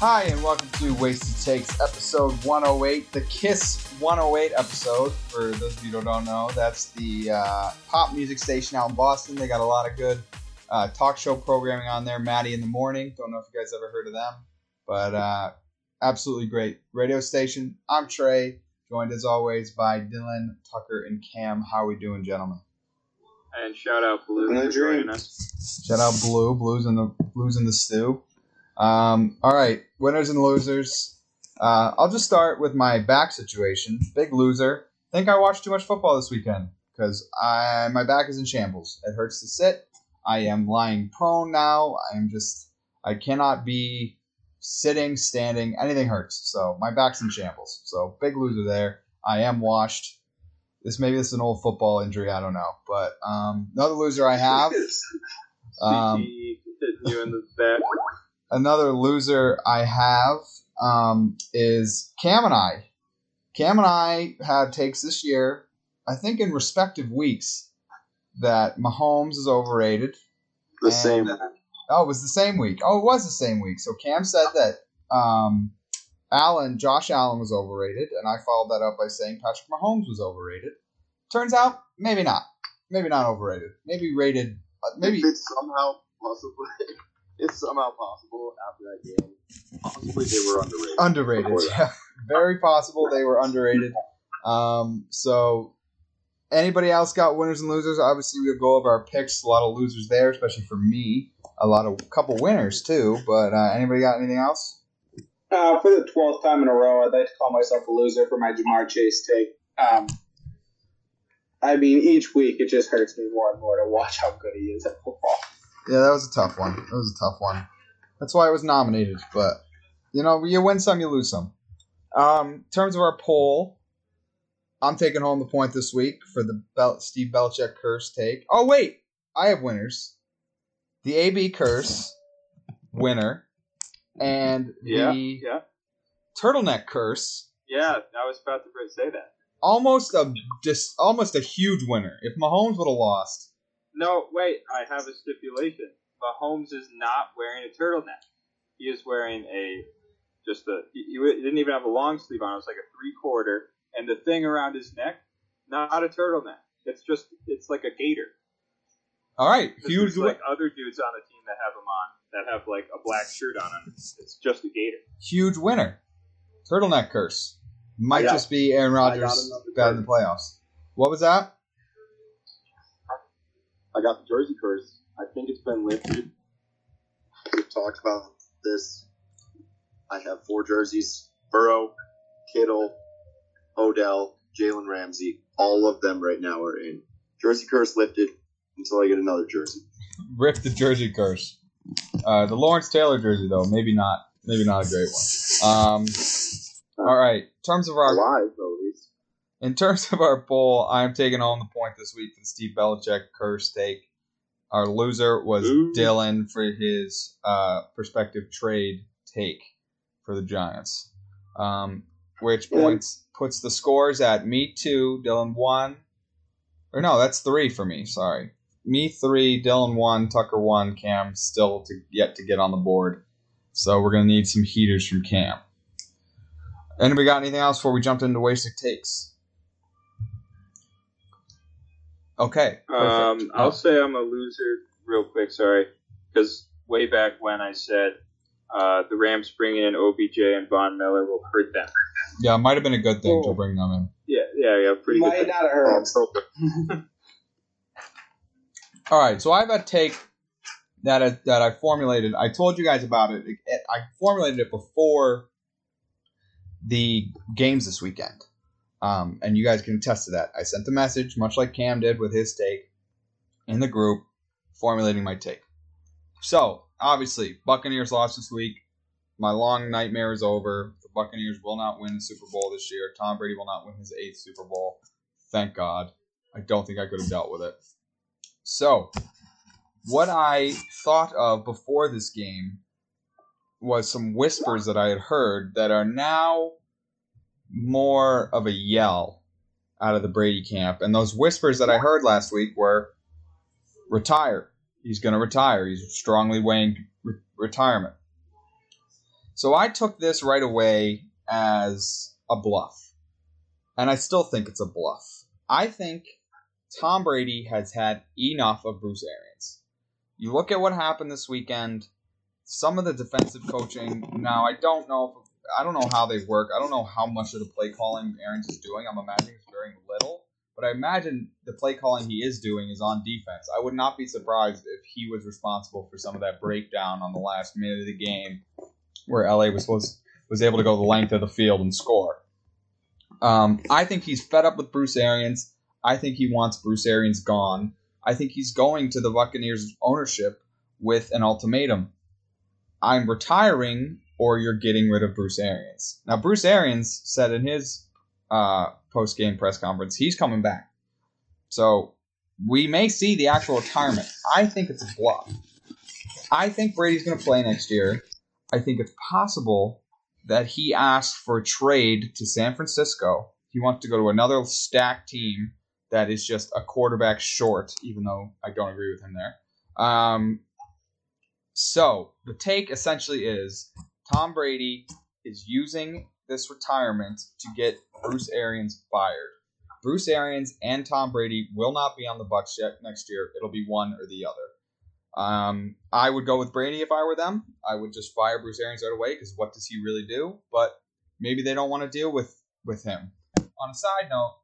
Hi, and welcome to Wasted Takes, episode 108, the Kiss 108 episode. For those of you who don't know, that's the uh, pop music station out in Boston. They got a lot of good uh, talk show programming on there. Matty in the Morning. Don't know if you guys ever heard of them, but uh, absolutely great radio station. I'm Trey, joined as always by Dylan, Tucker, and Cam. How are we doing, gentlemen? And shout out Blue Living the for joining dream. us. Shout out Blue. Blues in the Blues in the stew. Um, all right, winners and losers. Uh, I'll just start with my back situation. Big loser. Think I watched too much football this weekend because I my back is in shambles. It hurts to sit. I am lying prone now. I am just I cannot be sitting, standing. Anything hurts. So my back's in shambles. So big loser there. I am washed. This maybe this is an old football injury. I don't know. But um, another loser I have. Um, you in the back. Another loser I have um, is Cam and I. Cam and I had takes this year, I think in respective weeks, that Mahomes is overrated. The And- same. Oh, it was the same week. Oh, it was the same week. So Cam said that um, Allen, Josh Allen was overrated, and I followed that up by saying Patrick Mahomes was overrated. Turns out, maybe not. Maybe not overrated. Maybe rated. Uh, maybe somehow possible. It's somehow possible after that game. Possibly they were underrated. underrated. Yeah, very possible they were underrated. Um, so anybody else got winners and losers? Obviously, we'll go over our picks. A lot of losers there, especially for me. A lot of couple winners too. But uh, anybody got anything else? Uh, for the twelfth time in a row, I'd like to call myself a loser for my Ja'Marr Chase take. Um, I mean, each week it just hurts me more and more to watch how good he is at football. Yeah, that was a tough one. That was a tough one. That's why I was nominated. But you know, you win some, you lose some. Um, in terms of our poll, I'm taking home the point this week for the Bel- Steve Belichick curse take. Oh wait, I have winners. The AB curse winner, and Yeah, the yeah, turtleneck curse. yeah. I was about to say that. Almost a just almost a huge winner. If Mahomes would have lost, No, wait. I have a stipulation. Mahomes is not wearing a turtleneck. He is wearing a just a. He, he didn't even have a long sleeve on. It was like a three quarter, and the thing around his neck, not a turtleneck. It's just it's like a gaiter. all right, huge like other dudes on the team that have him on that have like a black shirt on him. It's just a gaiter. huge winner. Turtleneck curse. Might got- just be Aaron Rodgers bad in the playoffs. What was that? I got the jersey curse. I think it's been lifted. We've talked about this. I have four jerseys: Burrow, Kittle, Odell, Jalen Ramsey. All of them right now are in. Jersey curse lifted until I get another jersey. Rip the jersey curse. Uh, the Lawrence Taylor jersey, though, maybe not. Maybe not a great one. Um, all right. In terms of our Alive, though. In terms of our poll, I am taking on the point this week for the Steve Belichick curse take. Our loser was Ooh. Dylan for his uh, prospective trade take for the Giants, um, which points puts the scores at me two, Dylan one, or no, that's three for me. Sorry, me three, Dylan one, Tucker one, Cam still to yet to get on the board. So we're gonna need some heaters from Cam. Anybody got anything else before we jumped into wasted takes? Okay. perfect. Um, I'll say I'm a loser real quick. Sorry, because way back when I said uh, the Rams bringing in OBJ and Von Miller will hurt them. yeah, it might have been a good thing to bring them in. Yeah, yeah, yeah. Pretty Might good. not hurt. All right, so I have a take that I, that I formulated. I told you guys about it. It- I formulated it before the games this weekend, um, and you guys can attest to that. I sent the message, much like Cam did with his take, in the group, formulating my take. So obviously, Buccaneers lost this week. My long nightmare is over. The Buccaneers will not win the Super Bowl this year. Tom Brady will not win his eighth Super Bowl. Thank God. I don't think I could have dealt with it. So, what I thought of before this game was some whispers that I had heard that are now more of a yell out of the Brady camp. And those whispers that I heard last week were retire. He's going to retire. He's strongly weighing re- retirement. So I took this right away as a bluff. And I still think it's a bluff. I think Tom Brady has had enough of Bruce Arians. You look at what happened this weekend, some of the defensive coaching. Now, I don't know if, I don't know how they work. I don't know how much of the play calling Arians is doing. I'm imagining it's very little. But I imagine the play calling he is doing is on defense. I would not be surprised if he was responsible for some of that breakdown on the last minute of the game where LA was supposed was able to go the length of the field and score. Um, I think he's fed up with Bruce Arians. I think he wants Bruce Arians gone. I think he's going to the Buccaneers ownership with an ultimatum. I'm retiring or you're getting rid of Bruce Arians. Now, Bruce Arians said in his uh, post game press conference he's coming back. So we may see the actual retirement. I think it's a bluff. I think Brady's going to play next year. I think it's possible that he asked for a trade to San Francisco. He wants to go to another stacked team that is just a quarterback short, even though I don't agree with him there. Um, so the take essentially is Tom Brady is using this retirement to get Bruce Arians fired. Bruce Arians and Tom Brady will not be on the Bucks yet next year. It'll be one or the other. Um, I would go with Brady if I were them. I would just fire Bruce Arians right away because what does he really do? But maybe they don't want to deal with with him. On a side note,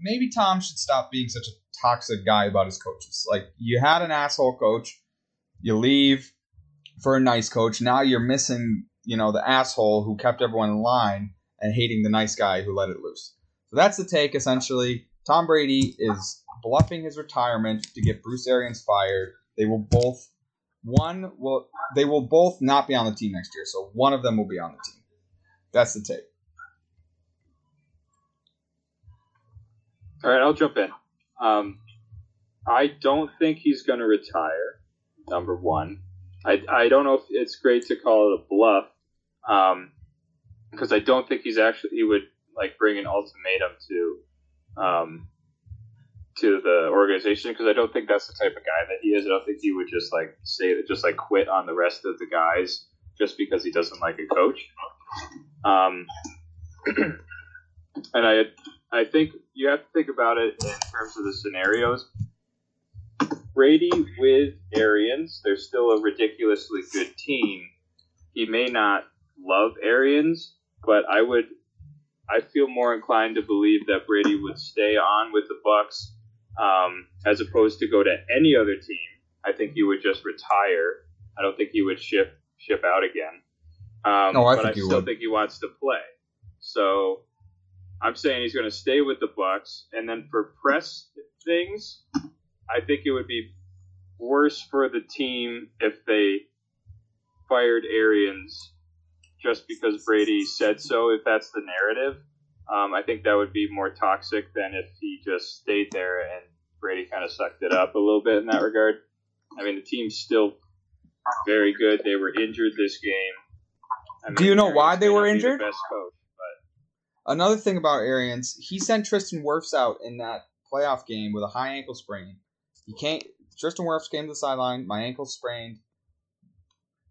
maybe Tom should stop being such a toxic guy about his coaches. Like you had an asshole coach, you leave for a nice coach. Now you're missing, you know, the asshole who kept everyone in line and hating the nice guy who let it loose. So that's the take essentially. Tom Brady is bluffing his retirement to get Bruce Arians fired they will both one will they will both not be on the team next year, so one of them will be on the team. That's the take. All right, I'll jump in. Um, I don't think he's going to retire. Number one, I, I don't know if it's great to call it a bluff, because um, I don't think he's actually he would like bring an ultimatum to um, to the organization because I don't think that's the type of guy that he is. I don't think he would just like say just like quit on the rest of the guys just because he doesn't like a coach. Um, and I I think you have to think about it in terms of the scenarios. Brady with Arians, they're still a ridiculously good team. He may not love Arians, but I would I feel more inclined to believe that Brady would stay on with the Bucks um, as opposed to go to any other team. I think he would just retire. I don't think he would ship ship out again. Um, no, I but I still would. think he wants to play. So I'm saying he's going to stay with the Bucks, and then for press things, I think it would be worse for the team if they fired Arians just because Brady said so. If that's the narrative, um, I think that would be more toxic than if he just stayed there and Brady kind of sucked it up a little bit in that regard. I mean, the team's still very good. They were injured this game. I mean, Do you know why they were injured? The best coach, but another thing about Arians, he sent Tristan Wirfs out in that playoff game with a high ankle sprain. He can't. Tristan Wirfs came to the sideline. My ankle sprained.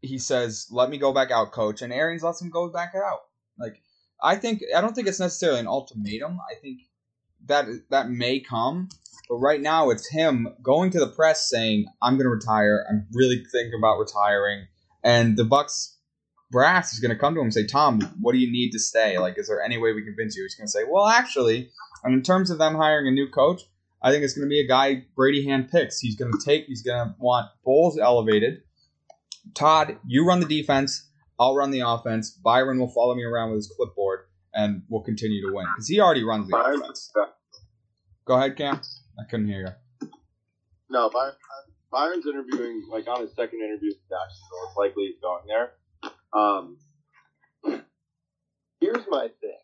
He says, "Let me go back out, coach," and Arians lets him go back out. Like I think I don't think it's necessarily an ultimatum. I think that that may come, but right now it's him going to the press saying, "I'm going to retire. I'm really thinking about retiring," and the Bucks brass is going to come to him and say, "Tom, what do you need to stay? Like, is there any way we convince you?" He's going to say, "Well, actually, and in terms of them hiring a new coach, I think it's going to be a guy Brady hand picks. He's going to take. He's going to want Bowles elevated. Todd, you run the defense. I'll run the offense. Byron will follow me around with his clipboard, and we'll continue to win because he already runs the Byron, offense. Go ahead, Cam. I couldn't hear you. No, Byron, Byron's interviewing like on his second interview with Jacksonville. It's likely he's going there. Um, here's my thing.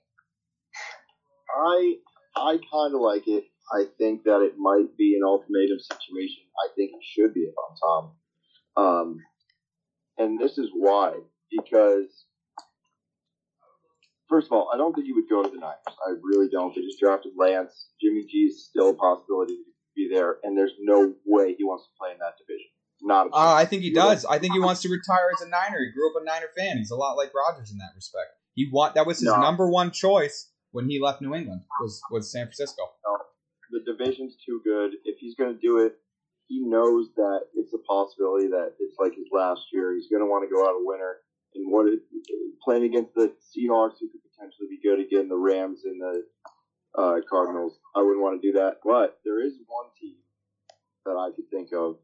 I I kind of like it. I think that it might be an ultimatum situation. I think it should be if I'm Tom. Um, and this is why because first of all, I don't think he would go to the Niners. I really don't. They just drafted Lance. Jimmy G is still a possibility to be there, and there's no way he wants to play in that division. not a. Uh, I think he does. I think he wants to retire as a Niner. He grew up a Niner fan. He's a lot like Rodgers in that respect. He want that was his No. number one choice when he left New England was was San Francisco. No. the division's too good. If he's going to do it, he knows that it's a possibility that it's like his last year. He's going to want to go out a winner. And what it, playing against the Seahawks, who could potentially be good again, the Rams and the uh, Cardinals, I wouldn't want to do that. But there is one team that I could think of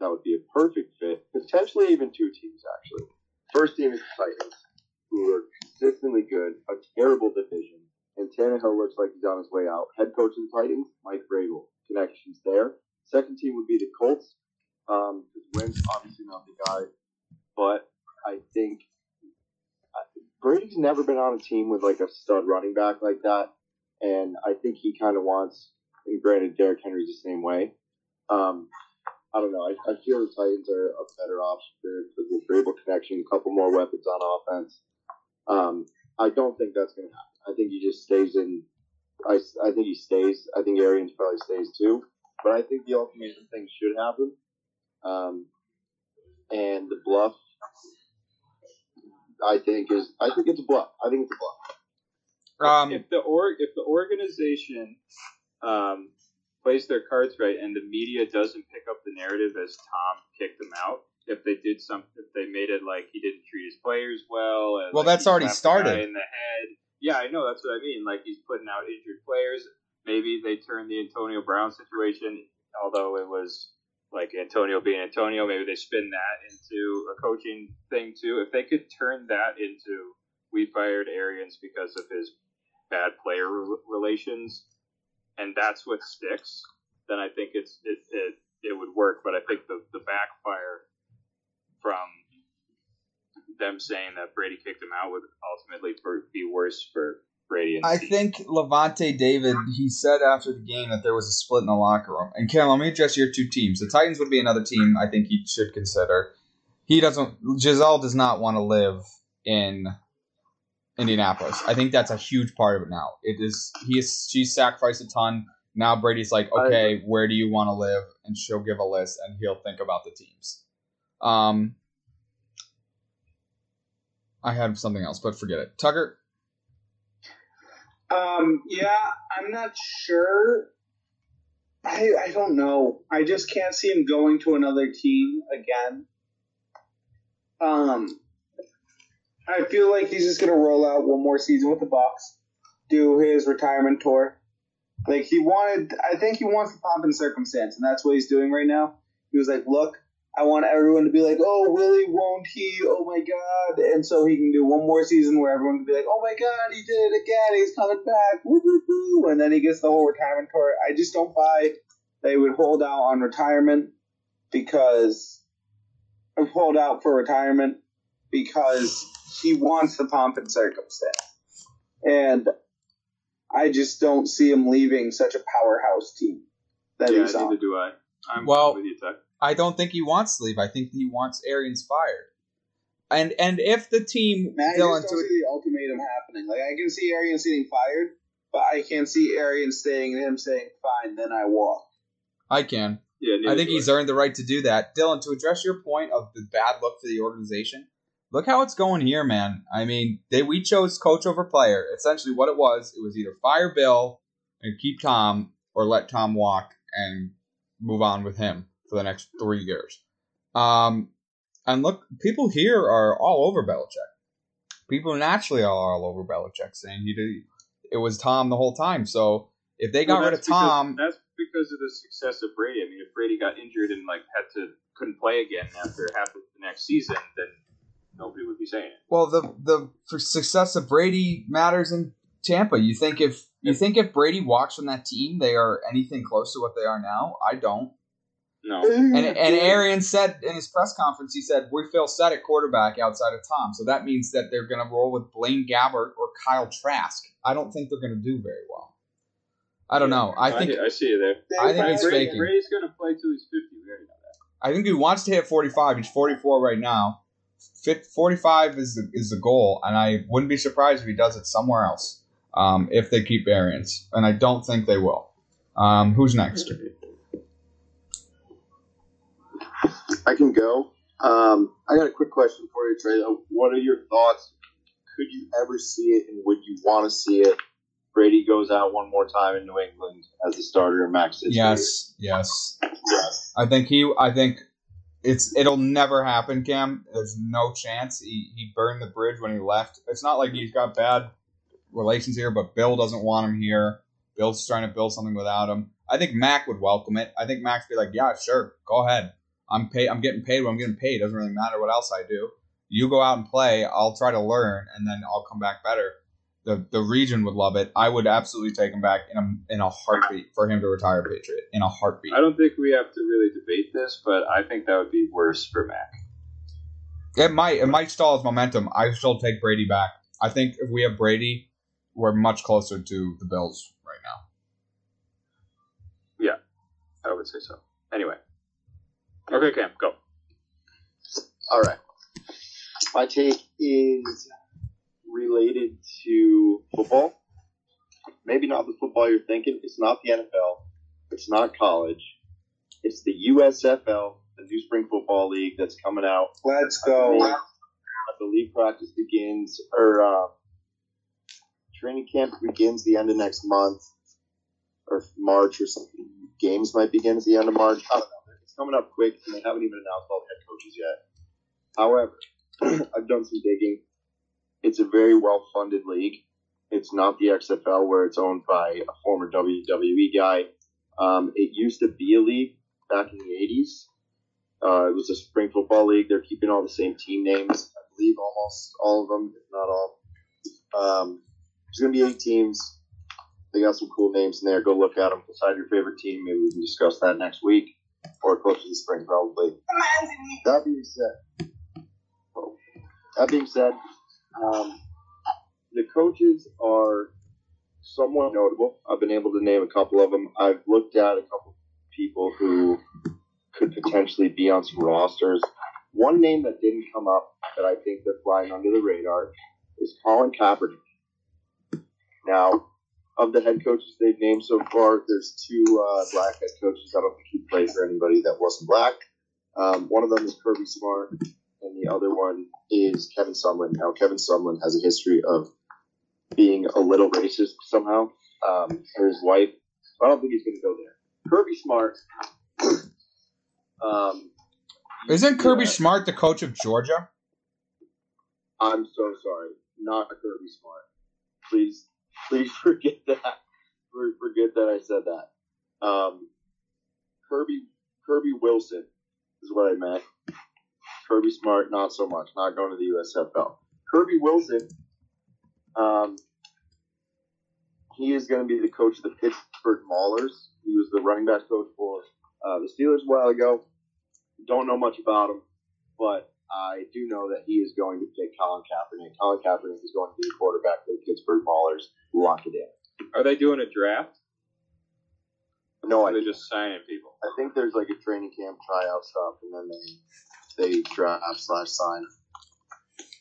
that would be a perfect fit. Potentially even two teams, actually. First team is the Titans, who are consistently good, a terrible division. And Tannehill looks like he's on his way out. Head coach of the Titans, Mike Vrabel. Connections there. Second team would be the Colts. Um, Wentz obviously not the guy, but I think uh, Brady's never been on a team with like a stud running back like that, and I think he kind of wants. And granted, Derrick Henry's the same way. Um, I don't know. I, I feel the Titans are a better option for for the Vrabel connection, a couple more weapons on offense. Um, I don't think that's going to happen. I think he just stays in. I, I think he stays. I think Arians probably stays too. But I think the ultimate thing should happen. Um, and the bluff, I think is. I think it's a bluff. I think it's a bluff. Um, if the org if the organization um, plays their cards right and the media doesn't pick up the narrative as Tom kicked them out, if they did some, if they made it like he didn't treat his players well, and, Well, like, that's already slapped the started. in the head. Yeah, I know. That's what I mean. Like he's putting out injured players. Maybe they turn the Antonio Brown situation, although it was like Antonio being Antonio. Maybe they spin that into a coaching thing too. If they could turn that into we fired Arians because of his bad player re- relations, and that's what sticks, then I think it's it it, it would work. But I think the the backfire from them saying that Brady kicked him out would ultimately be worse for Brady. And I Steve. think Lavonte David, he said after the game that there was a split in the locker room. And Cam, let me address your two teams. The Titans would be another team I think he should consider. He doesn't. Gisele does not want to live in Indianapolis. I think that's a huge part of it now. It is he is she's sacrificed a ton. Now Brady's like, okay, where do you want to live? And she'll give a list, and he'll think about the teams. Um, I had something else, but forget it. Tucker, Um, yeah, I'm not sure. I I don't know. I just can't see him going to another team again. Um, I feel like he's just gonna roll out one more season with the Bucks, do his retirement tour. Like he wanted, I think he wants the pomp and circumstance, and that's what he's doing right now. He was like, "Look, I want everyone to be like, oh, Willie, won't he? Oh my God!" And so he can do one more season where everyone can be like, "Oh my God, he did it again! He's coming back!" Woo, woo, woo. And then he gets the whole retirement tour. I just don't buy they would hold out on retirement because hold out for retirement because he wants the pomp and circumstance, and I just don't see him leaving such a powerhouse team that yeah, he's neither do I. I'm Well- with you, Tuck. I don't think he wants to leave. I think he wants Arians fired. And and if the team Man, I Dylan just to don't see the ultimatum happening. Like I can see Arians getting fired, but I can't see Arians staying and him saying, "Fine, then I walk." I can. Yeah, I think he's earned the right to do that. Dylan, to address your point of the bad look for the organization, look how it's going here, man. I mean, they we chose coach over player. Essentially, what it was, it was either fire Bill and keep Tom, or let Tom walk and move on with him for the next three years. Um, and look, people here are all over Belichick. People naturally are all over Belichick, saying he did. It was Tom the whole time. So if they got Well, rid of that's because- Tom, that's because of the success of Brady. I mean, if Brady got injured and like had to couldn't play again after half of the next season, then nobody would be saying it. Well, the the for success of Brady matters in Tampa. You think if you think if Brady walks from that team, they are anything close to what they are now? I don't. No, And and Arian said in his press conference, he said we feel set at quarterback outside of Tom, so that means that they're going to roll with Blaine Gabbert or Kyle Trask. I don't think they're going to do very well. I don't know. I think I, see you there. I think I he's Brady, faking. Brady's going to play till he's fifty. We already know that. I think he wants to hit 45. He's 44 right now. 45 is the, is the goal, and I wouldn't be surprised if he does it somewhere else um, if they keep Arians, and I don't think they will. Um, who's next? I can go. Um, I got a quick question for you, Trey. Uh, What are your thoughts? Could you ever see it, and would you want to see it? Brady goes out one more time in New England as a starter, and Max Yes, yes. here. Yes. I think he. I think it's. It'll never happen, Cam. There's no chance. He he burned the bridge when he left. It's not like he's got bad relations here, but Bill doesn't want him here. Bill's trying to build something without him. I think Mac would welcome it. I think Mac'd be like, yeah, sure, go ahead. I'm pay. I'm getting paid what I'm getting paid. Doesn't really matter what else I do. You go out and play. I'll try to learn, and then I'll come back better. The the region would love it. I would absolutely take him back in a in a heartbeat for him to retire Patriot in a heartbeat. I don't think we have to really debate this, but I think that would be worse for Mac. It might it might stall his momentum. I still take Brady back. I think if we have Brady, we're much closer to the Bills right now. Yeah, I would say so. Anyway. Okay, Cam, go. All right. My take is related to football. Maybe not the football you're thinking. It's not the NFL. It's not college. It's the USFL, the New Spring Football League that's coming out. Let's I go. believe- I believe practice begins, or uh, training camp begins the end of next month, or March or something. Games might begin at the end of March. I don't know. Coming up quick, and they haven't even announced all the head coaches yet. However, I've done some digging. It's a very well funded league. It's not the XFL where it's owned by a former WWE guy. Um, it used to be a league back in the 80s. Uh, it was a spring football league. They're keeping all the same team names. I believe almost all of them, if not all. Um, there's going to be eight teams. They got some cool names in there. Go look at them. Decide your favorite team. Maybe we can discuss that next week or close to the spring, probably. That being said, that being said, um, the coaches are somewhat notable. I've been able to name a couple of them. I've looked at a couple of people who could potentially be on some rosters. One name that didn't come up that I think they're flying under the radar is Colin Kaepernick. Now, of the head coaches they've named so far, there's two uh, black head coaches. I don't think he played for anybody that wasn't black. Um, one of them is Kirby Smart, and the other one is Kevin Sumlin. Now, Kevin Sumlin has a history of being a little racist somehow um, for his wife. I don't think he's going to go there. Kirby Smart. um, Isn't Kirby Yeah. Smart the coach of Georgia? I'm so sorry. Not Kirby Smart. Please, please forget that. Forget that I said that. Um, Kirby Kirby Wilson is what I meant. Kirby Smart, not so much. Not going to the USFL. Kirby Wilson, um, he is going to be the coach of the Pittsburgh Maulers. He was the running back coach for uh, the Steelers a while ago. Don't know much about him, but I do know that he is going to pick Colin Kaepernick. Colin Kaepernick is going to be the quarterback for the Pittsburgh Ballers. Lock it in. Are they doing a draft? No, Or I are just signing people? I think there's like a training camp tryout stuff, and then they they draft slash sign.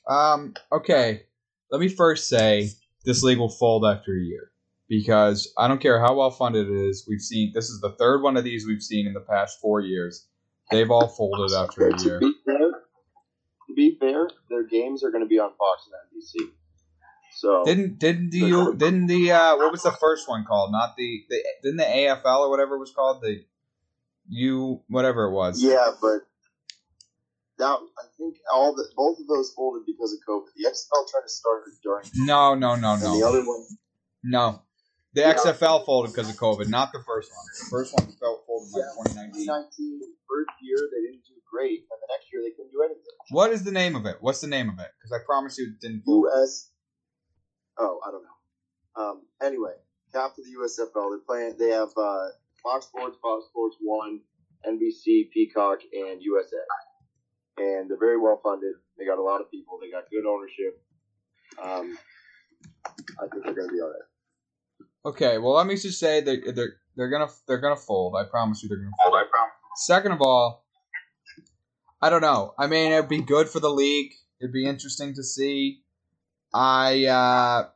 Um, okay. Let me first say this league will fold after a year because I don't care how well funded it is. We've seen this is the third one of these we've seen in the past four years. They've all folded after a To year. be fair, to be fair, their games are going to be on Fox and NBC. So Didn't didn't the you didn't the uh what was the first one called? Not the, the didn't the AFL or whatever it was called the you whatever it was. yeah, but that I think all the both of those folded because of COVID. The XFL tried to start it during, No, no, no, and the other one no. The Yeah. XFL folded because of COVID, not the first one. The first one felt folded in like 2019. 2019, first year they didn't do great, and the next year they couldn't do anything. What is the name of it? What's the name of it? Because I promise you it didn't fold. U.S. Oh, I don't know. Um, anyway, cap to the USFL. They're playing. They have uh, Fox Sports, Fox Sports One, NBC, Peacock, and USA. And they're very well funded. They got a lot of people. They got good ownership. Um, I think they're going to be all right. Okay, well let me just say that they're they're gonna they're gonna fold. I promise you they're gonna fold. I promise. Second of all, I don't know. I mean, it'd be good for the league. It'd be interesting to see. I uh,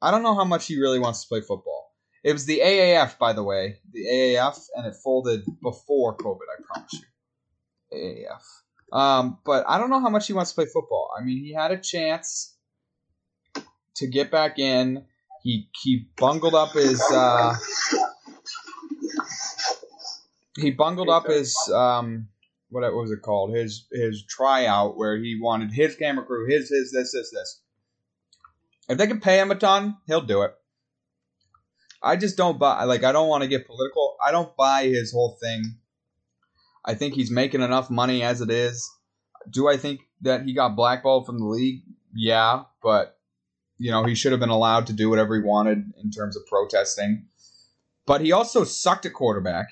I don't know how much he really wants to play football. It was the AAF, by the way, the AAF, and it folded before COVID. I promise you. AAF. Um, but I don't know how much he wants to play football. I mean, he had a chance to get back in. He he bungled up his uh, he bungled up his um what was it called his his tryout where he wanted his camera crew his his this this this. If they can pay him a ton, he'll do it. I just don't buy like I don't want to get political. I don't buy his whole thing. I think he's making enough money as it is. Do I think that he got blackballed from the league? Yeah, but you know, he should have been allowed to do whatever he wanted in terms of protesting. But he also sucked at quarterback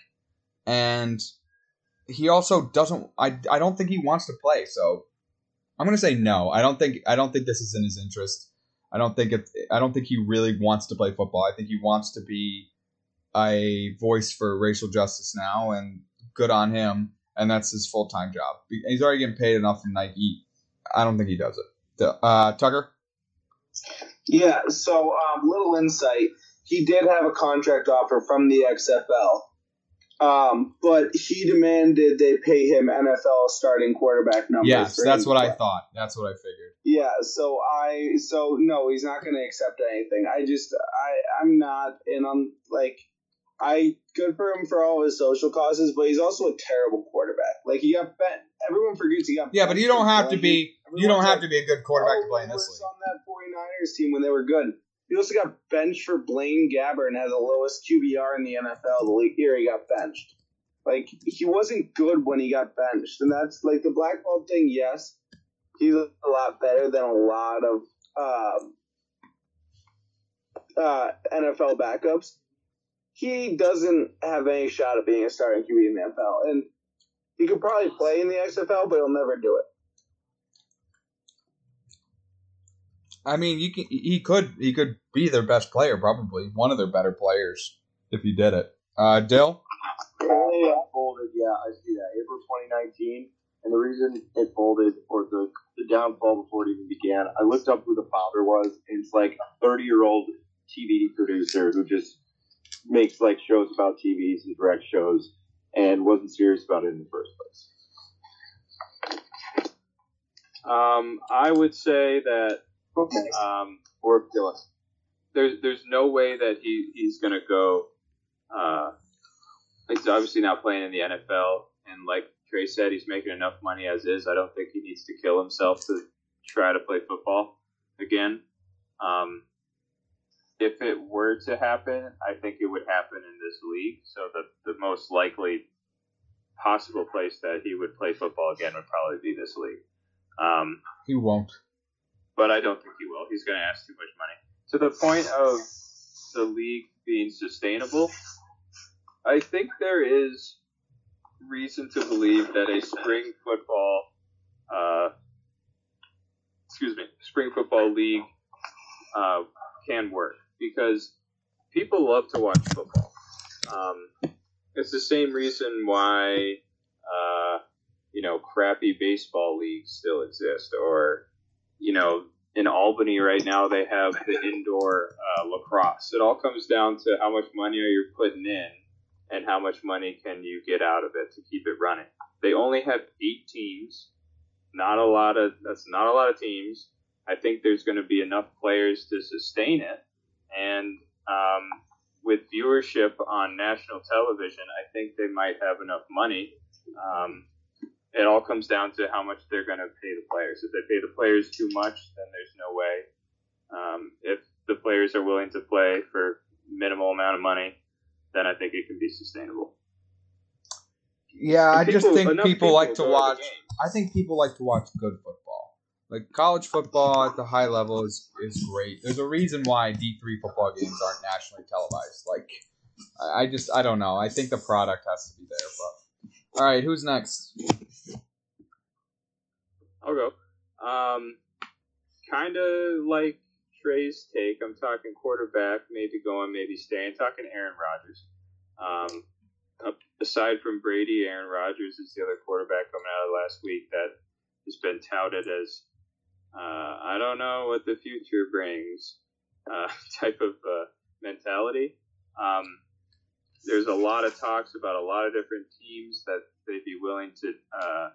and he also doesn't I, I don't think he wants to play, so I'm going to say no. I don't think I don't think this is in his interest. I don't think it I don't think he really wants to play football. I think he wants to be a voice for racial justice now and good on him and that's his full-time job. He's already getting paid enough from Nike. I don't think he does it. Uh, Tucker? Yeah, so um, little insight. He did have a contract offer from the XFL, um, but he demanded they pay him NFL starting quarterback numbers. Yes, that's what I thought. That's what I figured. Yeah, so I so no, he's not going to accept anything. I just I I'm not and I'm like I good for him for all his social causes, but he's also a terrible quarterback. Like he got bent. Everyone forgets he got. Yeah, but you don't have to be. You don't have to be a good quarterback to play in this league. on that 49ers team when they were good. He also got benched for Blaine Gabbert and had the lowest QBR in the NFL the year he got benched. Like he wasn't good when he got benched, and that's like the blackball thing. Yes, he's a lot better than a lot of um, uh, NFL backups. He doesn't have any shot at being a starting QB in the NFL, and he could probably play in the XFL, but he'll never do it. I mean, you can, he could he could be their best player, probably one of their better players if he did it. Uh, Dill. Yeah, folded. Yeah, I see that. April 2019, and the reason it folded or the the downfall before it even began, I looked up who the founder was, and it's like a 30 year old TV producer who just makes like shows about TVs and direct shows, and wasn't serious about it in the first place. Um, I would say that Okay. um, Or Dylan. there's there's no way that he he's gonna go. Uh, he's obviously not playing in the NFL, and like Trey said, he's making enough money as is. I don't think he needs to kill himself to try to play football again. Um, if it were to happen, I think it would happen in this league. So the the most likely possible place that he would play football again would probably be this league. Um, He won't. But I don't think he will. He's going to ask too much money. To the point of the league being sustainable, I think there is reason to believe that a spring football, uh, excuse me, spring football league uh, can work because people love to watch football. Um, it's the same reason why, uh, you know, crappy baseball leagues still exist, or you know, in Albany right now they have the indoor uh, lacrosse. It all comes down to how much money are you putting in, and how much money can you get out of it to keep it running. They only have eight teams, not a lot of that's not a lot of teams. I think there's going to be enough players to sustain it, and um, with viewership on national television, I think they might have enough money. Um, it all comes down to how much they're going to pay the players. If they pay the players too much, then there's no way. Um, if the players are willing to play for minimal amount of money, then I think it can be sustainable. Yeah, I just think enough people, like to watch. I think people like to watch good football. Like college football at the high level is is great. There's a reason why D three football games aren't nationally televised. Like, I just I don't know. I think the product has to be there. But all right, who's next? I'll go. Um, kind of like Trey's take. I'm talking quarterback, maybe going, maybe staying. Talking Aaron Rodgers. Um, aside from Brady, Aaron Rodgers is the other quarterback coming out of last week that has been touted as uh, I don't know what the future brings uh, type of uh, mentality. Um, there's a lot of talks about a lot of different teams that they'd be willing to uh,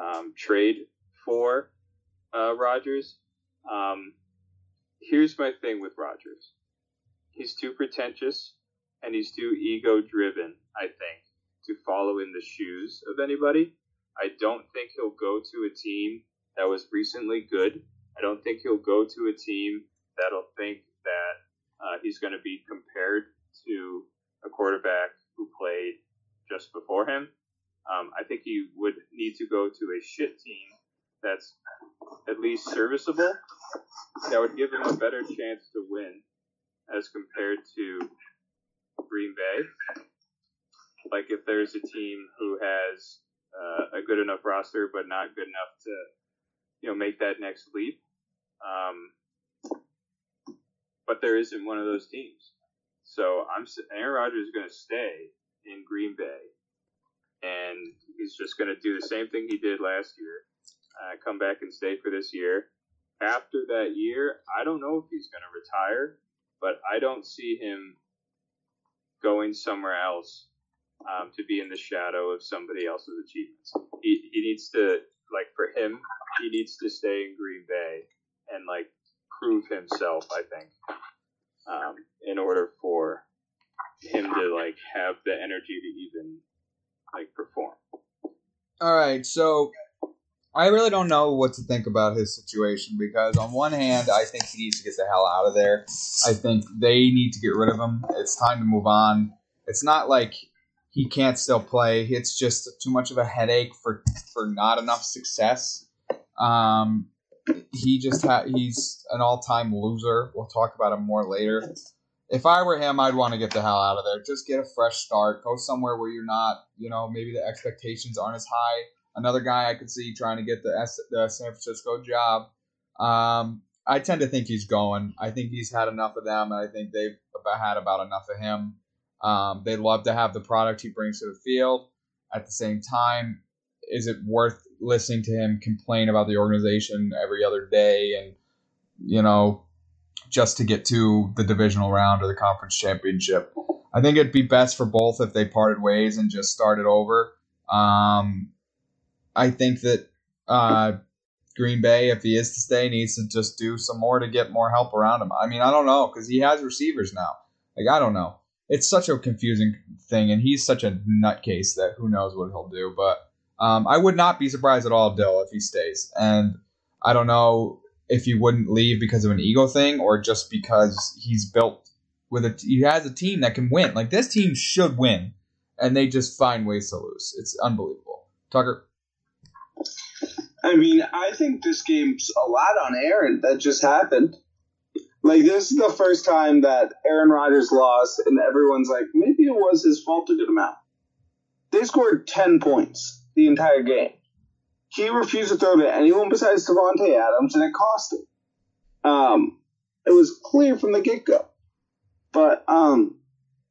um, trade for uh, Rodgers. Um, here's my thing with Rodgers. He's too pretentious and he's too ego driven, I think, to follow in the shoes of anybody. I don't think he'll go to a team that was recently good. I don't think he'll go to a team that'll think that uh, he's going to be compared to a quarterback who played just before him. Um, I think he would need to go to a shit team that's at least serviceable, that would give him a better chance to win as compared to Green Bay. Like if there's a team who has uh, a good enough roster but not good enough to, you know, make that next leap. Um, but there isn't one of those teams. So I'm Aaron Rodgers is going to stay in Green Bay, and he's just going to do the same thing he did last year. Uh, come back and stay for this year. After that year, I don't know if he's going to retire, but I don't see him going somewhere else um, to be in the shadow of somebody else's achievements. He, he needs to like for him, he needs to stay in Green Bay and like prove himself. I think um, in order for him to like have the energy to even like perform. All right, so I really don't know what to think about his situation because on one hand, I think he needs to get the hell out of there. I think they need to get rid of him. It's time to move on. It's not like he can't still play. It's just too much of a headache for for not enough success. Um, he just ha- he's an all time loser. We'll talk about him more later. If I were him, I'd want to get the hell out of there. Just get a fresh start. Go somewhere where you're not, you know, maybe the expectations aren't as high. Another guy I could see trying to get the, S- the San Francisco job. Um, I tend to think he's going. I think he's had enough of them. I think they've had about enough of him. Um, they'd love to have the product he brings to the field. At the same time, is it worth listening to him complain about the organization every other day and, you know, just to get to the divisional round or the conference championship? I think it'd be best for both if they parted ways and just started over. Um, I think that uh, Green Bay, if he is to stay, needs to just do some more to get more help around him. I mean, I don't know because he has receivers now. Like I don't know. It's such a confusing thing, and he's such a nutcase that who knows what he'll do. But um, I would not be surprised at all, Dill, if he stays. And I don't know if he wouldn't leave because of an ego thing or just because he's built with a he has a team that can win. Like this team should win, and they just find ways to lose. It's unbelievable. Tucker. I mean, I think this game's a lot on Aaron. That just happened. Like this is the first time that Aaron Rodgers lost, and everyone's like, maybe it was his fault to a good amount. They scored ten points the entire game. He refused to throw to anyone besides Davante Adams, and it cost him. Um, it was clear from the get go. But um,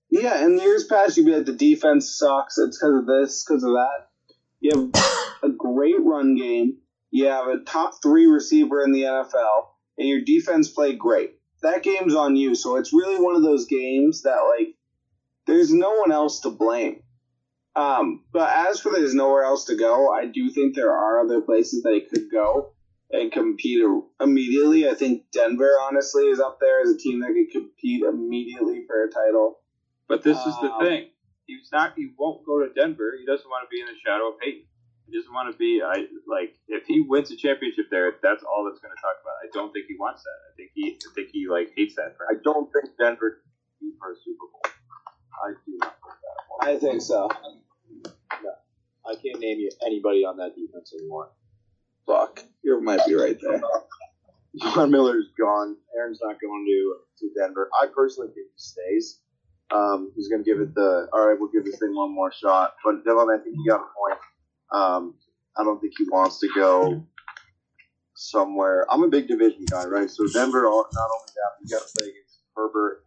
yeah, in years past, you'd be like, the defense sucks. It's because of this, because of that. You have a great run game. You have a top three receiver in the NFL, and your defense played great. That game's on you. So it's really one of those games that like there's no one else to blame. Um, but as for there's nowhere else to go, I do think there are other places they could go and compete immediately. I think Denver, honestly, is up there as a team that could compete immediately for a title. But this is the Um, thing. He's not. He won't go to Denver. He doesn't want to be in the shadow of Peyton. He doesn't want to be. I like if he wins a championship there. That's all that's going to talk about. I don't think he wants that. I think he. I think he like hates that. I don't think Denver can be for a Super Bowl. I do not think that. I think so. I can't name you anybody on that defense anymore. Fuck, you might be right there. Von Miller's gone. Aaron's not going to to Denver. I personally think he stays. Um, he's going to give it the all right. We'll give this thing one more shot. But Dylan, I think you got a point. Um, I don't think he wants to go somewhere. I'm a big division guy, right? So Denver, not only that, you got to play against Herbert,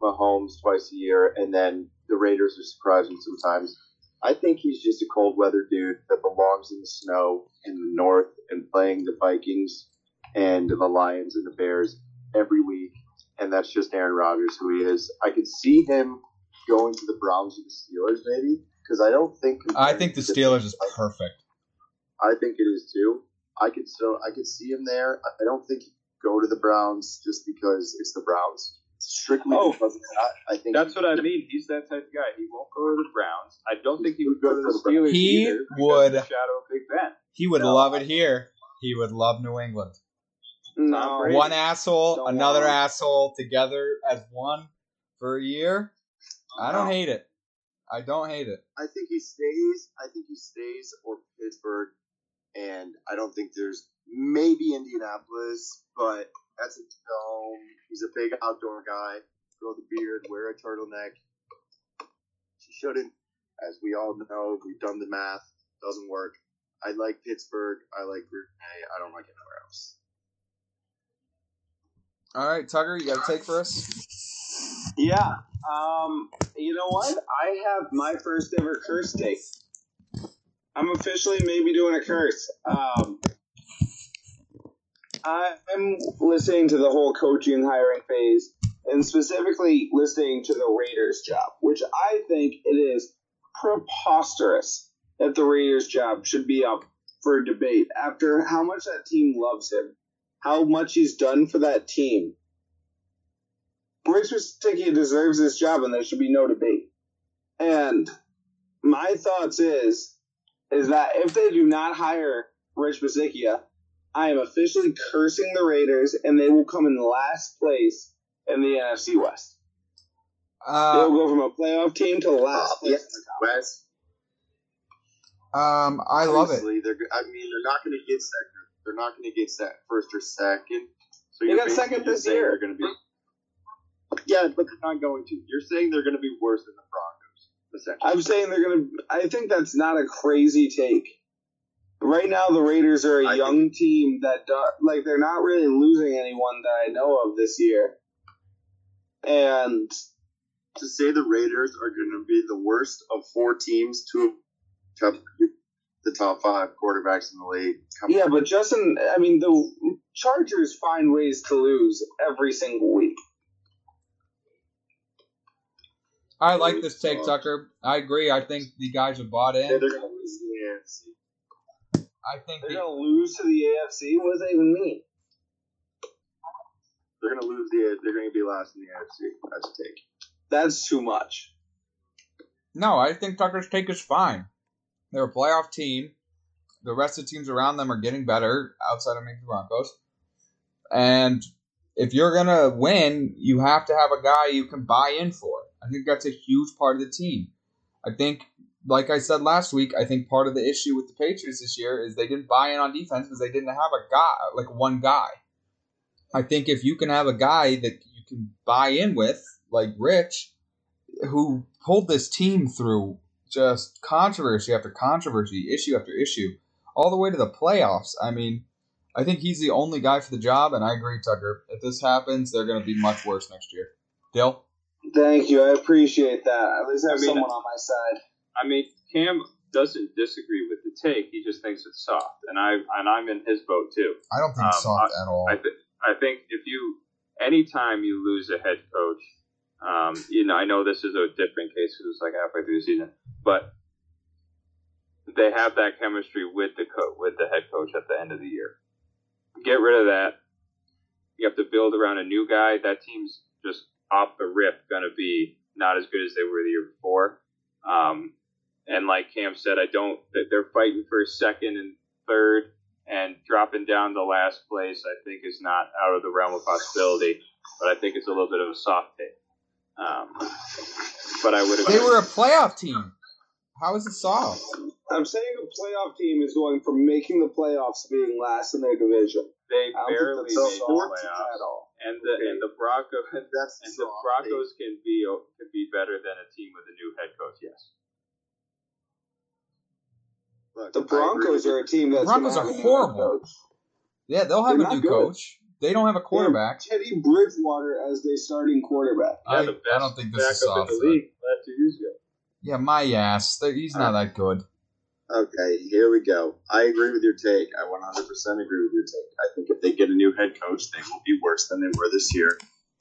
Mahomes twice a year, and then the Raiders are surprising sometimes. I think he's just a cold weather dude that belongs in the snow in the north and playing the Vikings and the Lions and the Bears every week. And that's just Aaron Rodgers, who he is. I could see him going to the Browns or the Steelers, maybe. because I don't think. I think the Steelers is perfect. I think it is too. I could still I could see him there. I I don't think he'd go to the Browns just because it's the Browns. Strictly Oh. because of that. I think That's what I mean. He's that type of guy. He won't go to the Browns. I don't think he would go to the Steelers He either. would- the shadow of Big Ben. He would No, love it here. He would love New England. No, One asshole, Don't another want him. asshole together as one for a year. I don't No. hate it. I don't hate it. I think he stays. I think he stays or Pittsburgh, and I don't think there's maybe Indianapolis, but that's a dome. He's a big outdoor guy. Grow the beard, wear a turtleneck. She shouldn't, as we all know. We've done the math. Doesn't work. I like Pittsburgh. I like Green Bay. I don't like anywhere else. All right, Tucker, you got a take for us? Yeah. Um. You know what? I have my first ever curse take. I'm officially maybe doing a curse. Um. I'm listening to the whole coaching hiring phase, and specifically listening to the Raiders job, which I think it is preposterous that the Raiders job should be up for debate after how much that team loves him, how much he's done for that team. Rich Bisaccia deserves this job, and there should be no debate. And my thoughts is, is that if they do not hire Rich Bisaccia, I am officially cursing the Raiders, and they will come in last place in the NFC West. They'll Uh, go from a playoff team to the last Uh, place yes, in the top. Wes. um, I love it. They're, I mean, they're not going to get second. They're not going to get set first or second. So They you're got second this year. They're going to be. Yeah, but they're not going to. You're saying they're going to be worse than the Broncos. I'm saying they're gonna. I think that's not a crazy take. Right now, the Raiders are a I young team that do, like they're not really losing anyone that I know of this year, and to say the Raiders are going to be the worst of four teams to have the top five quarterbacks in the league. Come yeah, on. but Justin, I mean, the Chargers find ways to lose every single week. I like this take, Tucker. I agree. I think the guys are bought Yeah, in. they're going to lose the AFC. I think They're the, gonna lose to the AFC. What does that even mean? They're going to lose the. They're going to be last in the AFC. That's a take. That's too much. no, I think Tucker's take is fine. They're a playoff team. The rest of the teams around them are getting better outside of maybe the Broncos. And if you're gonna win, you have to have a guy you can buy in for. I think that's a huge part of the team. I think, like I said last week, I think part of the issue with the Patriots this year is they didn't buy in on defense because they didn't have a guy, like one guy. I think if you can have a guy that you can buy in with, like Rich, who pulled this team through just controversy after controversy, issue after issue, all the way to the playoffs. I mean, I think he's the only guy for the job, and I agree, Tucker. If this happens, they're going to be much worse next year. Dill? Thank you. I appreciate that. At least I have I mean, someone on my side. I mean, Cam doesn't disagree with the take. He just thinks it's soft, and I and I'm in his boat too. I don't think Um, soft at all. I think I think if you anytime you lose a head coach, um, you know I know this is a different case because it's like halfway through the season, but they have that chemistry with the co- with the head coach at the end of the year. Get rid of that. You have to build around a new guy. That team's just off the rip going to be not as good as they were the year before. Um, and like Cam said, I don't. They're fighting for second and third and dropping down to last place, I think, is not out of the realm of possibility. But I think it's a little bit of a soft take. Um, but I would they agree. were a playoff team. How is it soft? I'm saying a playoff team is going from making the playoffs to being last in their division. they I don't think barely that's made the playoffs, at all. and the and the Broncos That's and the soft Broncos can be can be better than a team with a new head coach. Yes. Take. Look, The Broncos are a team that's Broncos are have a new horrible. coach. Yeah, they'll have They're a new good. coach. They don't have a quarterback. They have Teddy Bridgewater as their starting quarterback. I, Yeah, the I don't think this is backup soft. in the league last two years ago. Yeah, my ass. They- He's not that good. Okay, here we go. I agree with your take. I 100% agree with your take. I think if they get a new head coach, they will be worse than they were this year.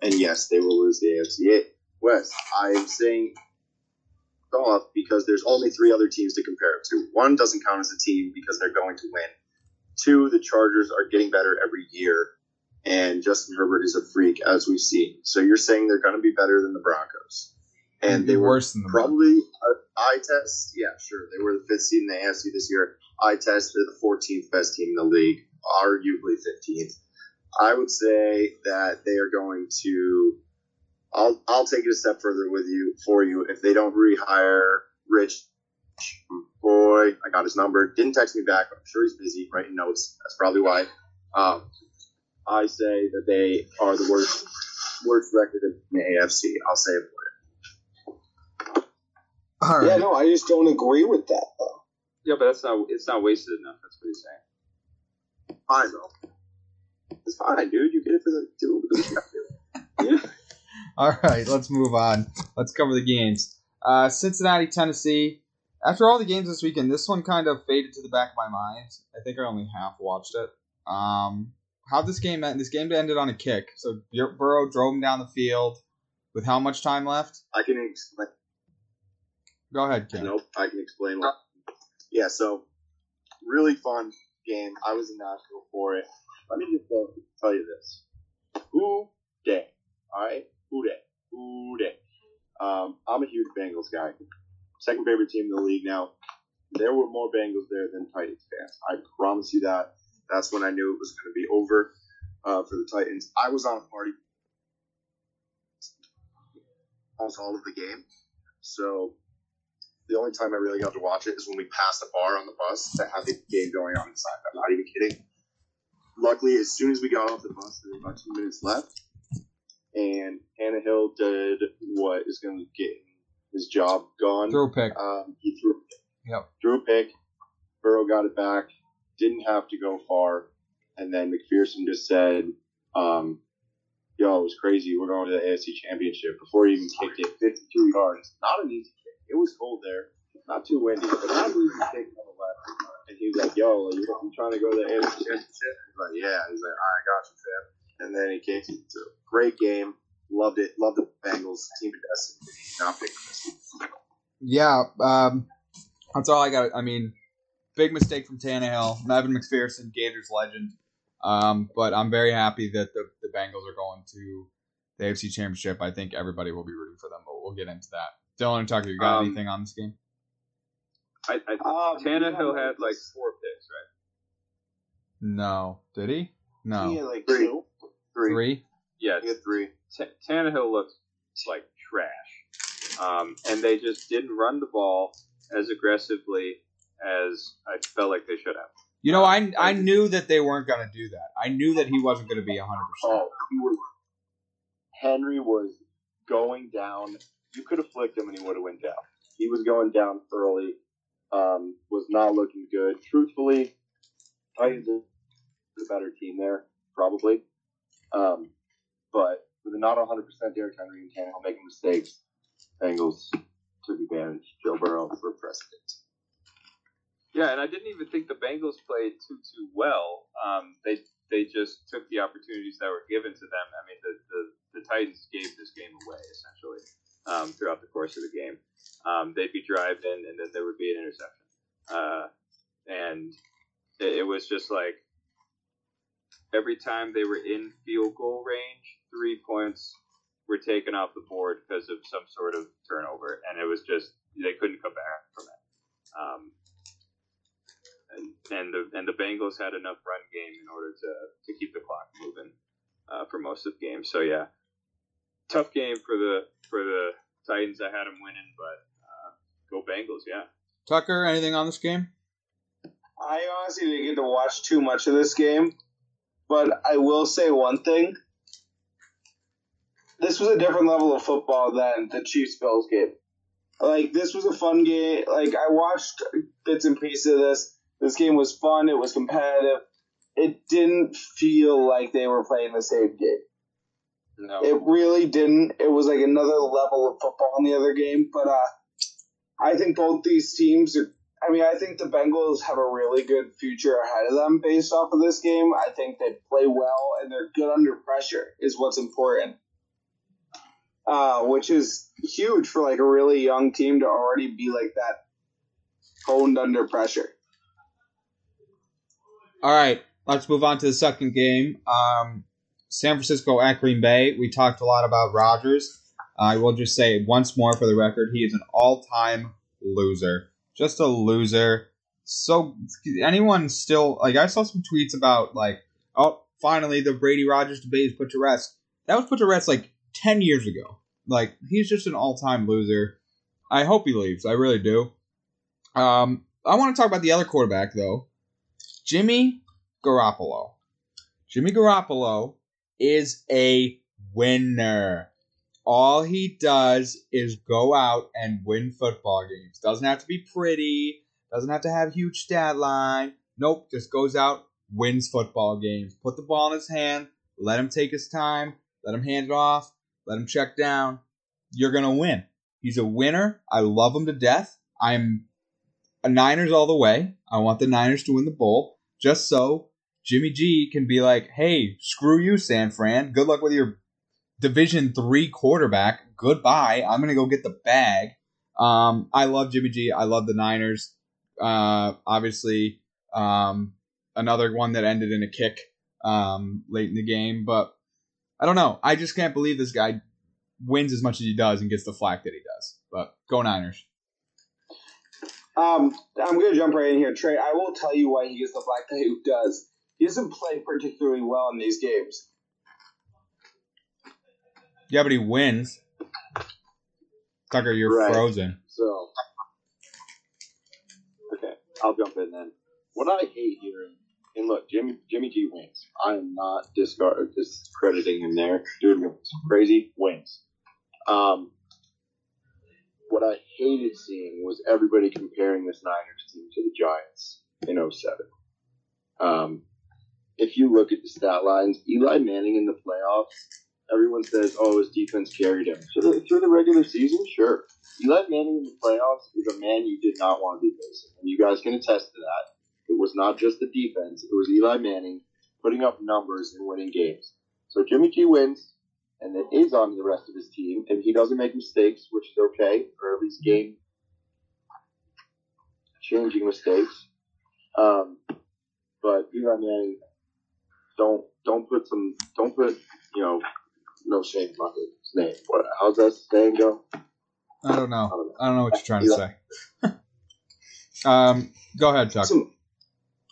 And yes, they will lose the AFC West. I am saying off because there's only three other teams to compare it to. One doesn't count as a team because they're going to win. Two, the Chargers are getting better every year, and Justin Herbert is a freak, as we've seen. So you're saying they're going to be better than the Broncos, and they were worse than the probably eye test. Yeah, sure, they were the fifth seed in the AFC this year. Eye test, they're the 14th best team in the league, arguably 15th. I would say that they are going to. I'll I'll take it a step further with you for you if they don't rehire Rich. Boy, I got his number. Didn't text me back. I'm sure he's busy writing notes. That's probably why. Um, I say that they are the worst worst record in the AFC. I'll say it for you. All right. Yeah, no, I just don't agree with that though. Yeah, but that's not. It's not wasted enough. That's what he's saying. Fine though. It's fine, dude. You get it for the do All right, let's move on. Let's cover the games. Uh, Cincinnati, Tennessee. After all the games this weekend, this one kind of faded to the back of my mind. I think I only half watched it. Um, how this game end? This game ended on a kick. So Bur- Burrow drove him down the field with how much time left? I can explain. Go ahead, Ken. Nope, I can explain. What, yeah, so really fun game. I was in Nashville for it. Let me just uh, tell you this: Who Dey? All right, Who Dey? Um, I'm a huge Bengals guy. Second favorite team in the league now. There were more Bengals there than Titans fans. I promise you that. That's when I knew it was going to be over uh, for the Titans. I was on a party almost all of the game, so the only time I really got to watch it is when we passed a bar on the bus that had the game going on inside. I'm not even kidding. Luckily, as soon as we got off the bus, there were about two minutes left, and Tannehill did what is going to get his job gone. Throw pick. Um, he threw, Yep. threw a pick. Burrow got it back. Didn't have to go far, and then McPherson just said, um, "Yo, it was crazy. We're going to the AFC Championship." Before he even kicked it, 52 yards. Not an easy kick. It was cold there, not too windy, but not an easy kick on the left. And he was like, "Yo, you, you trying to go to the AFC Championship?" He's like, "Yeah." He's like, "All right, got you, fam." And then he kicked it. So, great game. Loved it. Loved the Bengals. Team of destiny. Not big. Yeah, um, that's all I got. I mean, big mistake from Tannehill. Evan McPherson, Gators legend. Um, but I'm very happy that the, the Bengals are going to the AFC Championship. I think everybody will be rooting for them, but we'll get into that. Dylan and Tucker, you got Um, anything on this game? I, I Um, Tannehill had like four picks, right? No. Did he? No. He had like Three. two. Three. Three? Yeah, He had three. T- Tannehill looks like trash, um, and they just didn't run the ball as aggressively as I felt like they should have. You know, I I knew that they weren't going to do that. I knew that he wasn't going to be 100%. Oh, he was. Henry was going down. You could have flicked him and he would have went down. He was going down early. Um, was not looking good. Truthfully, Titans are the better team there, probably. Um, but with a not 100% Derrick Henry and Tannehill making mistakes, Bengals took advantage. Joe Burrow for precedent. Yeah, and I didn't even think the Bengals played too too well. Um, they they just took the opportunities that were given to them. I mean, the the, the Titans gave this game away essentially um, throughout the course of the game. Um, they'd be driving, and then there would be an interception, uh, and it, it was just like every time they were in field goal range, three points were taken off the board because of some sort of turnover, and it was just they couldn't come back from it. Um, and, and the and the Bengals had enough run game in order to to keep the clock moving uh, for most of the game. So yeah, tough game for the for the Titans. I had them winning, but uh, go Bengals, yeah. Tucker, anything on this game? I honestly didn't get to watch too much of this game, but I will say one thing. This was a different level of football than the Chiefs Bills game. Like this was a fun game. Like I watched bits and pieces of this. This game was fun. It was competitive. It didn't feel like they were playing the same game. No, It really didn't. It was like another level of football in the other game. But uh, I think both these teams are. I mean, I think the Bengals have a really good future ahead of them based off of this game. I think they play well and they're good under pressure is what's important. uh, which is huge for like a really young team to already be like that honed under pressure. All right, let's move on to the second game. Um, San Francisco at Green Bay. We talked a lot about Rodgers. I will just say once more for the record, he is an all-time loser. Just a loser. So anyone still like I saw some tweets about like oh finally the Brady Rodgers debate is put to rest. That was put to rest like ten years ago. Like he's just an all-time loser. I hope he leaves. I really do. Um, I want to talk about the other quarterback though, Jimmy Garoppolo. Jimmy Garoppolo is a winner. All he does is go out and win football games. Doesn't have to be pretty. Doesn't have to have huge stat line. Nope, just goes out, wins football games. Put the ball in his hand, let him take his time, let him hand it off, let him check down. You're gonna win. He's a winner. I love him to death. I'm a Niners all the way. I want the Niners to win the bowl, just so Jimmy G can be like, "Hey, screw you, San Fran. Good luck with your Division three quarterback. Goodbye. I'm gonna go get the bag." Um, I love Jimmy G. I love the Niners. Uh, obviously, um, another one that ended in a kick um, late in the game, but I don't know. I just can't believe this guy wins as much as he does and gets the flack that he does. But go Niners. Um, I'm going to jump right in here, Trey. I will tell you why he gets the flack that he does. He doesn't play particularly well in these games. Yeah, but he wins. Tucker, you're Right. frozen. So, okay, I'll jump in then. What I hate hearing, and look, Jimmy Jimmy G wins. I am not discard discrediting him there. Dude. Crazy wins. Um, what I hated seeing was everybody comparing this Niners team to the Giants in 07. Um, if you look at the stat lines, Eli Manning in the playoffs, everyone says, "Oh, his defense carried him." So the, through the regular season, sure. Eli Manning in the playoffs is a man you did not want to be facing, and you guys can attest to that. It was not just the defense; it was Eli Manning putting up numbers and winning games. So Jimmy G wins, and it is on the rest of his team. If he doesn't make mistakes, which is okay, or at least game changing mistakes. Um, but Eli Manning, don't don't put some don't put you know no shame about his name. What? How's that saying go? I don't I know. don't know. I don't know what you're trying to say. um, go ahead, Chuck. Some,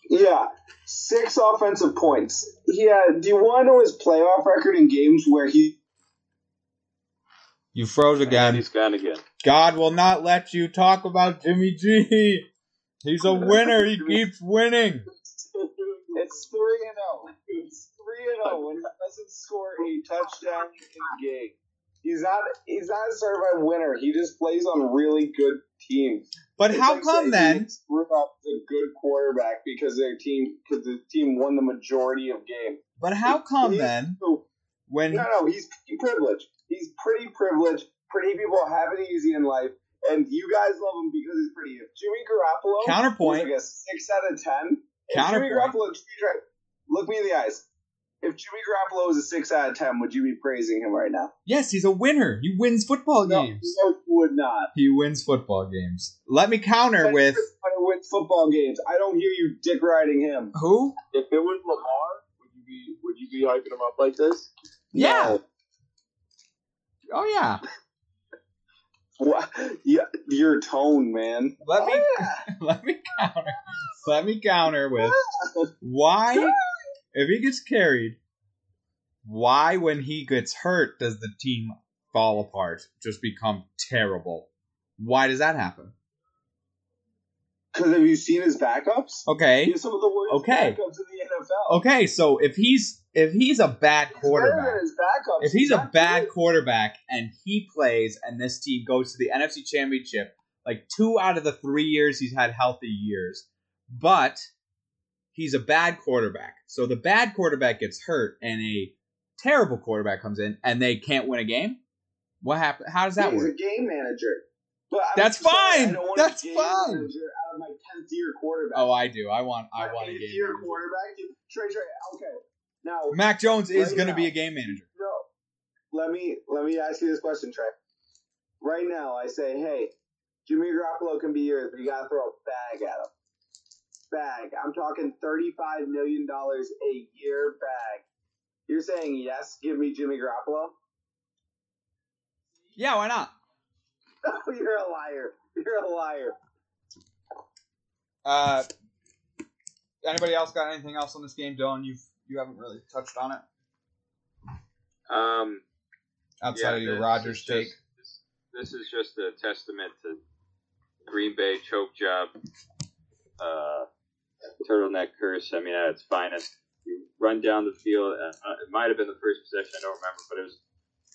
yeah, six offensive points. Yeah, do you want to know his playoff record in games where he You froze And again. he's gone again. God will not let you talk about Jimmy G. He's a winner. He keeps winning. It's three and zero. And zero when he doesn't score a touchdown in a game. He's not. He's not a certified winner. He just plays on really good teams. But It's how like come then? up a good quarterback because their team because the team won the majority of games. But how come He- then when no, no, he's pretty privileged. He's pretty privileged. Pretty people have it easy in life, and you guys love him because he's pretty. If Jimmy Garoppolo counterpoint? like a six out of ten. If Jimmy Garoppolo, look me in the eyes. If Jimmy Garoppolo was a six out of ten, would you be praising him right now? Yes, he's a winner. He wins football No, games. no, you would not. He wins football games. Let me counter with I win football games. I don't hear you dick riding him. who? If it was Lamar, would you be would you be hyping him up like this? Yeah. No. Oh yeah. What? Yeah, your tone, man. Let me ah. let me counter. Let me counter with ah. why ah. If he gets carried, why when he gets hurt does the team fall apart, just become terrible? Why does that happen? Because have you seen his backups? Okay. He's some of the worst Okay. backups in the NFL. Okay, so if he's if he's a bad He's quarterback, backups. if he's a bad good. quarterback and he plays and this team goes to the NFC Championship like two out of the three years he's had healthy years, but he's a bad quarterback. So the bad quarterback gets hurt and a terrible quarterback comes in and they can't win a game. What happened? How does that he's work? He's a game manager. But I'm That's fine. I don't want That's a game fine. Manager out of my tenth year quarterback. Oh, I do. I want. I My want a game. year manager. quarterback. Trey, Trey. Okay, now Mac Jones is Right going to be a game manager. no. let me let me ask you this question, Trey. Right now, I say, hey, Jimmy Garoppolo can be yours, but you gotta throw a bag at him. Bag. I'm talking thirty-five million dollars a year bag. You're saying yes? Give me Jimmy Garoppolo? Yeah, why not? Oh, you're a liar. You're a liar. Uh, anybody else got anything else on this game, Dylan? You've you haven't really touched on it Um, outside yeah, of your Rodgers take. This, this is just a testament to Green Bay choke job, uh, turtleneck curse. I mean, at its finest. You run down the field. Uh, it might have been the first possession. I don't remember, but it was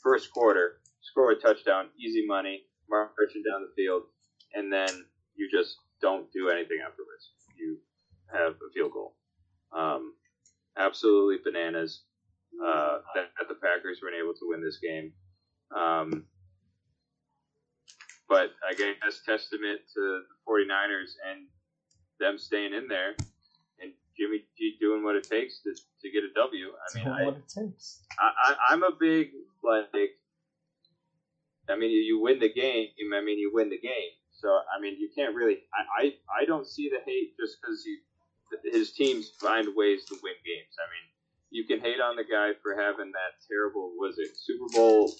first quarter. Score a touchdown, easy money, marching down the field, and then you just don't do anything afterwards. You have a field goal. Um, absolutely bananas uh, that, that the Packers weren't able to win this game. Um, but I guess testament to the 49ers and them staying in there and Jimmy G doing what it takes to, to get a W. I mean, I, what it takes. I, I, I'm a big like. I mean, you win the game. I mean, you win the game. So I mean, you can't really. I I, I don't see the hate just because he his teams find ways to win games. I mean, you can hate on the guy for having that terrible was it Super Bowl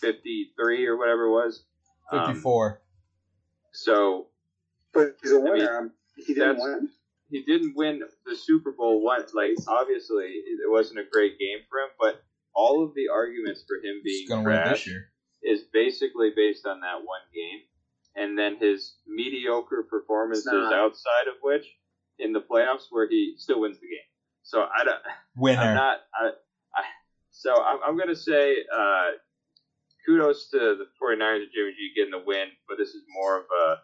fifty three or whatever it was. Um, Fifty-four. so But he's a mean, winner. Um, he didn't win. he didn't win the Super Bowl once. Like obviously, it wasn't a great game for him, but all of the arguments for him being gonna win trash this year. is basically based on that one game, and then his mediocre performances outside of which in the playoffs where he still wins the game. So I don't. Winner. I'm not. I, I, so I'm, I'm going to say uh, kudos to the 49ers and Jimmy G getting the win, but this is more of a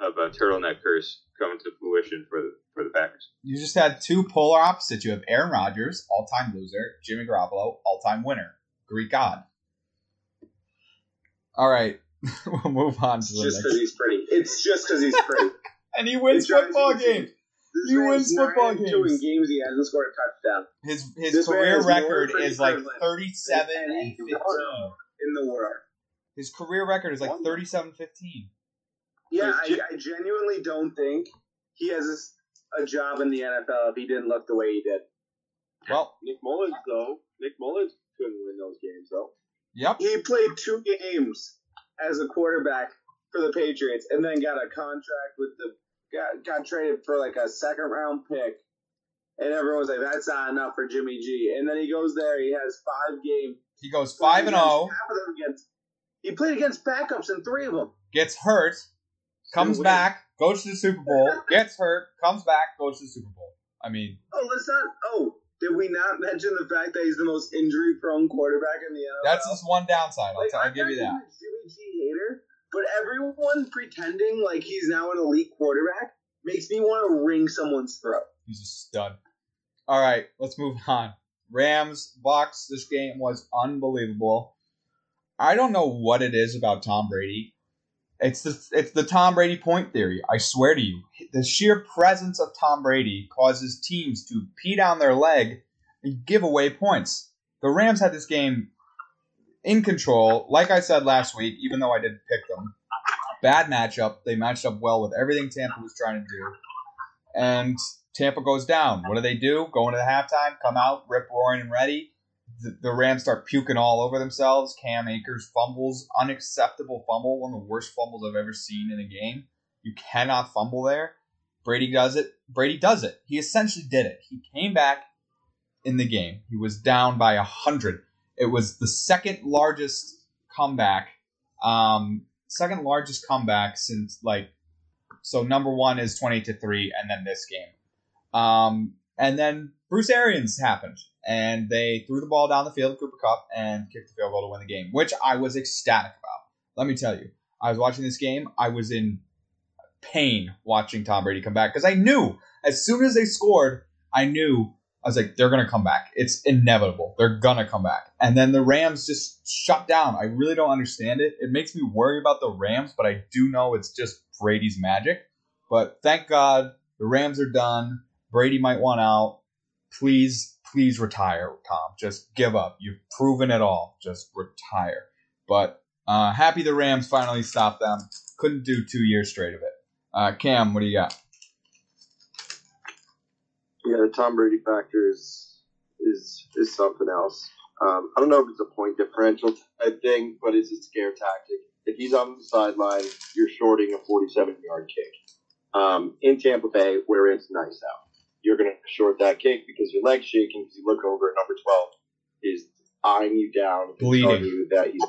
of a turtleneck curse coming to fruition for the for the Packers. You just had two polar opposites. You have Aaron Rodgers, all-time loser, Jimmy Garoppolo, all-time winner, Greek god. All right, we'll move on to just because he's pretty. It's just because he's pretty. And he wins football games. He wins football games. two games he hasn't scored a touchdown His his This career record is like thirty-seven and fifteen in the world. His career record is like Wonderful. 37-15. Yeah, I, Ji- I genuinely don't think he has a job in the NFL if he didn't look the way he did. Well, Nick Mullens, though. Nick Mullens couldn't win those games, though. yep. He played two games as a quarterback for the Patriots, and then got a contract with the got got traded for like a second round pick. And everyone was like, "That's not enough for Jimmy G." And then he goes there. He has five games. He goes five and oh. zero, Half of them against. He played against backups in three of them. gets hurt, comes Still back, goes to the Super Bowl, gets hurt, comes back, goes to the Super Bowl. I mean, Oh, let's not. Oh, did we not mention the fact that he's the most injury prone quarterback in the NFL? that's just one downside. I'll, Like, t- I'll give you that. even Jimmy G hater, but everyone pretending like he's now an elite quarterback makes me want to wring someone's throat. He's a stud. All right, let's move on. Rams, Bucks. This game was unbelievable. I don't know what it is about Tom Brady. It's the it's the Tom Brady point theory. I swear to you, the sheer presence of Tom Brady causes teams to pee down their leg and give away points. The Rams had this game in control. Like I said last week, even though I didn't pick them, bad matchup. They matched up well with everything Tampa was trying to do, and Tampa goes down. What do they do? Go into the halftime, come out, rip roaring and ready. The, Rams start puking all over themselves. Cam Akers fumbles, unacceptable fumble, one of the worst fumbles I've ever seen in a game. You cannot fumble there. Brady does it. Brady does it. He essentially did it. He came back in the game. He was down by a hundred. It was the second largest comeback, um, second largest comeback since like. So number one is twenty to three, and then this game. Um, and then Bruce Arians happened, and they threw the ball down the field Cooper Kupp and kicked the field goal to win the game, which I was ecstatic about. Let me tell you, I was watching this game. I was in pain watching Tom Brady come back because I knew as soon as they scored, I knew I was like, they're gonna come back. It's inevitable. They're gonna come back. And then the Rams just shut down. I really don't understand it. It makes me worry about the Rams, but I do know it's just Brady's magic. But thank God the Rams are done. Brady might want out. Please, please retire, Tom. Just give up. You've proven it all. Just retire. But uh, happy the Rams finally stopped them. Couldn't do two years straight of it. Uh, Cam, what do you got? Yeah, the Tom Brady factor is is is something else. Um, I don't know if it's a point differential type thing, but it's a scare tactic. If he's on the sideline, you're shorting a 47 yard kick. Um, in Tampa Bay, where it's nice out, you're going to short that kick because your leg's shaking because you look over at number 12 is eyeing you down, and Bleeding. telling you that he's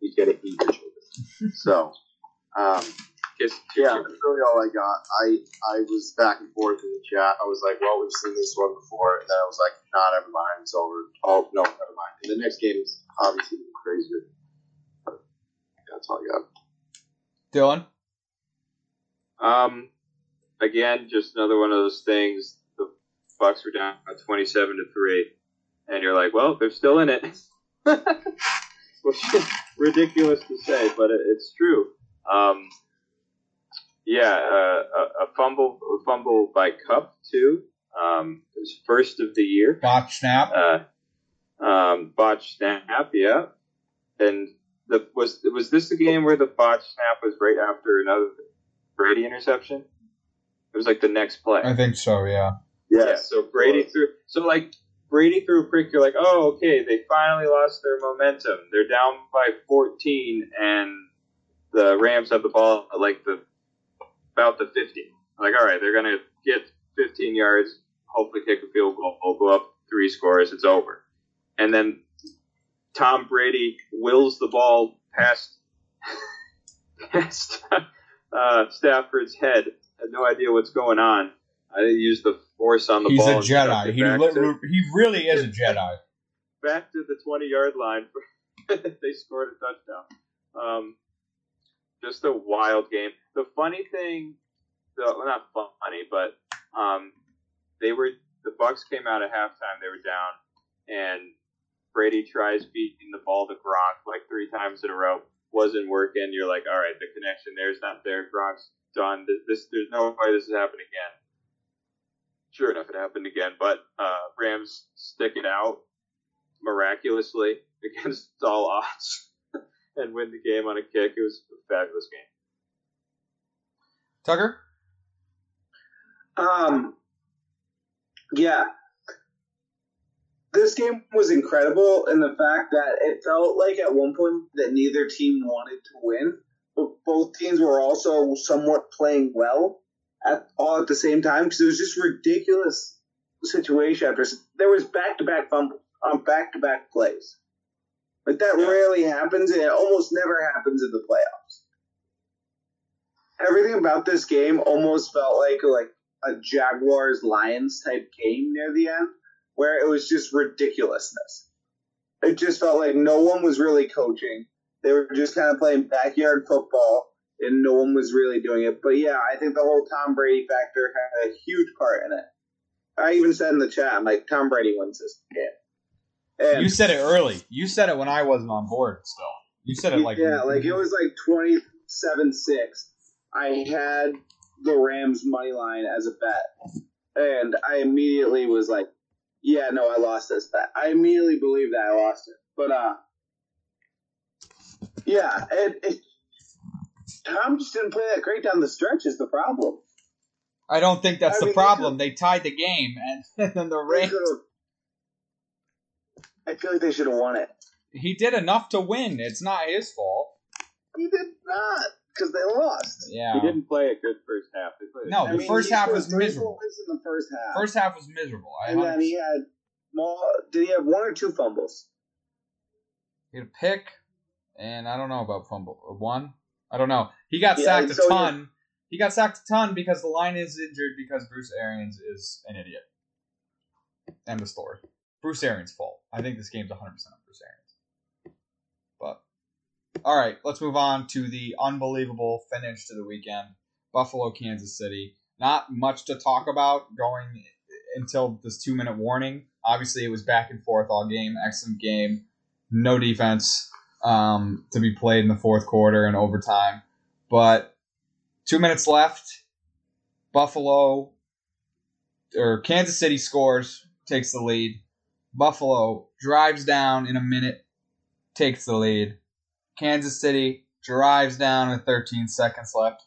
he's going to eat your children. so, um, Guess yeah, that's really all I got. I I was back and forth in the chat. I was like, well, we've seen this one before, and then I was like, nah, never mind, it's over. Oh no, never mind. And the next game is obviously even crazier. But that's all I got. Dylan? Um, again, just another one of those things. Bucks were down twenty-seven to three, and you're like, well, they're still in it, which is ridiculous to say, but it, it's true. Um, yeah, uh, a, a fumble, a fumble by Kupp too. Um, it was first of the year. Botch snap. Uh, um, botch snap, yeah. And the was was this the game where the botch snap was right after another Brady interception? It was like the next play. I think so, yeah. Yeah, so Brady threw. So like Brady threw a prick. You're like, oh, okay, they finally lost their momentum. They're down by 14, and the Rams have the ball at like the about the 50. Like, all right, they're gonna get 15 yards, hopefully kick a field goal, go up three scores, it's over. And then Tom Brady wills the ball past past uh, Stafford's head. Had no idea what's going on. I didn't use the force on the He's ball. a Jedi. He, to- he really is a Jedi. back to the 20 yard line. they scored a touchdown. Um, just a wild game. The funny thing, the, well, not funny, but um, they were the Bucks came out at halftime. They were down, and Brady tries beating the ball to Gronk like three times in a row. Wasn't working. You're like, all right, the connection there's not there. Gronk's done. This, this there's no way this is happening again. Sure enough, it happened again. But uh, Rams stick it out miraculously against all odds and win the game on a kick. It was a fabulous game. Tucker? Um, yeah. This game was incredible in the fact that it felt like at one point that neither team wanted to win, but both teams were also somewhat playing well at all at the same time because it was just ridiculous situation after there was back to back fumbles on back to back plays. Like that Yeah. rarely happens, and it almost never happens in the playoffs. Everything about this game almost felt like like a Jaguars Lions type game near the end, where it was just ridiculousness. It just felt like no one was really coaching. They were just kind of playing backyard football, and no one was really doing it. But yeah, I think the whole Tom Brady factor had a huge part in it. I even said in the chat, I'm like, Tom Brady wins this game. And You said it early. You said it when I wasn't on board still. You said it like yeah, like it was like 27-6. I had the Rams money line as a bet, and I immediately was like, "Yeah, no, I lost this bet." I immediately believed that I lost it, but uh, yeah, it, it Tom just didn't play that great down the stretch. Is the problem? I don't think that's I the mean, problem. They tied the game, and then the They Rams. I feel like they should have won it. He did enough to win. It's not his fault. He did not because they lost. Yeah. He didn't play a good first half. No, I the mean, first half was miserable. in the first half. First half was miserable. I and then he had more. Did he have one or two fumbles? He had a pick, and I don't know about fumble. One? I don't know. He got Yeah, sacked a so ton. He got sacked a ton because the line is injured because Bruce Arians is an idiot. End of story. Bruce Arians' fault. I think this game's 100% on Bruce Arians. But, all right, let's move on to the unbelievable finish to the weekend. Buffalo, Kansas City. Not much to talk about going until this two minute warning. Obviously, it was back and forth all game. Excellent game. No defense um, to be played in the fourth quarter and overtime. But two minutes left. Buffalo or Kansas City scores takes the lead. Buffalo drives down in a minute, takes the lead. Kansas City drives down with 13 seconds left,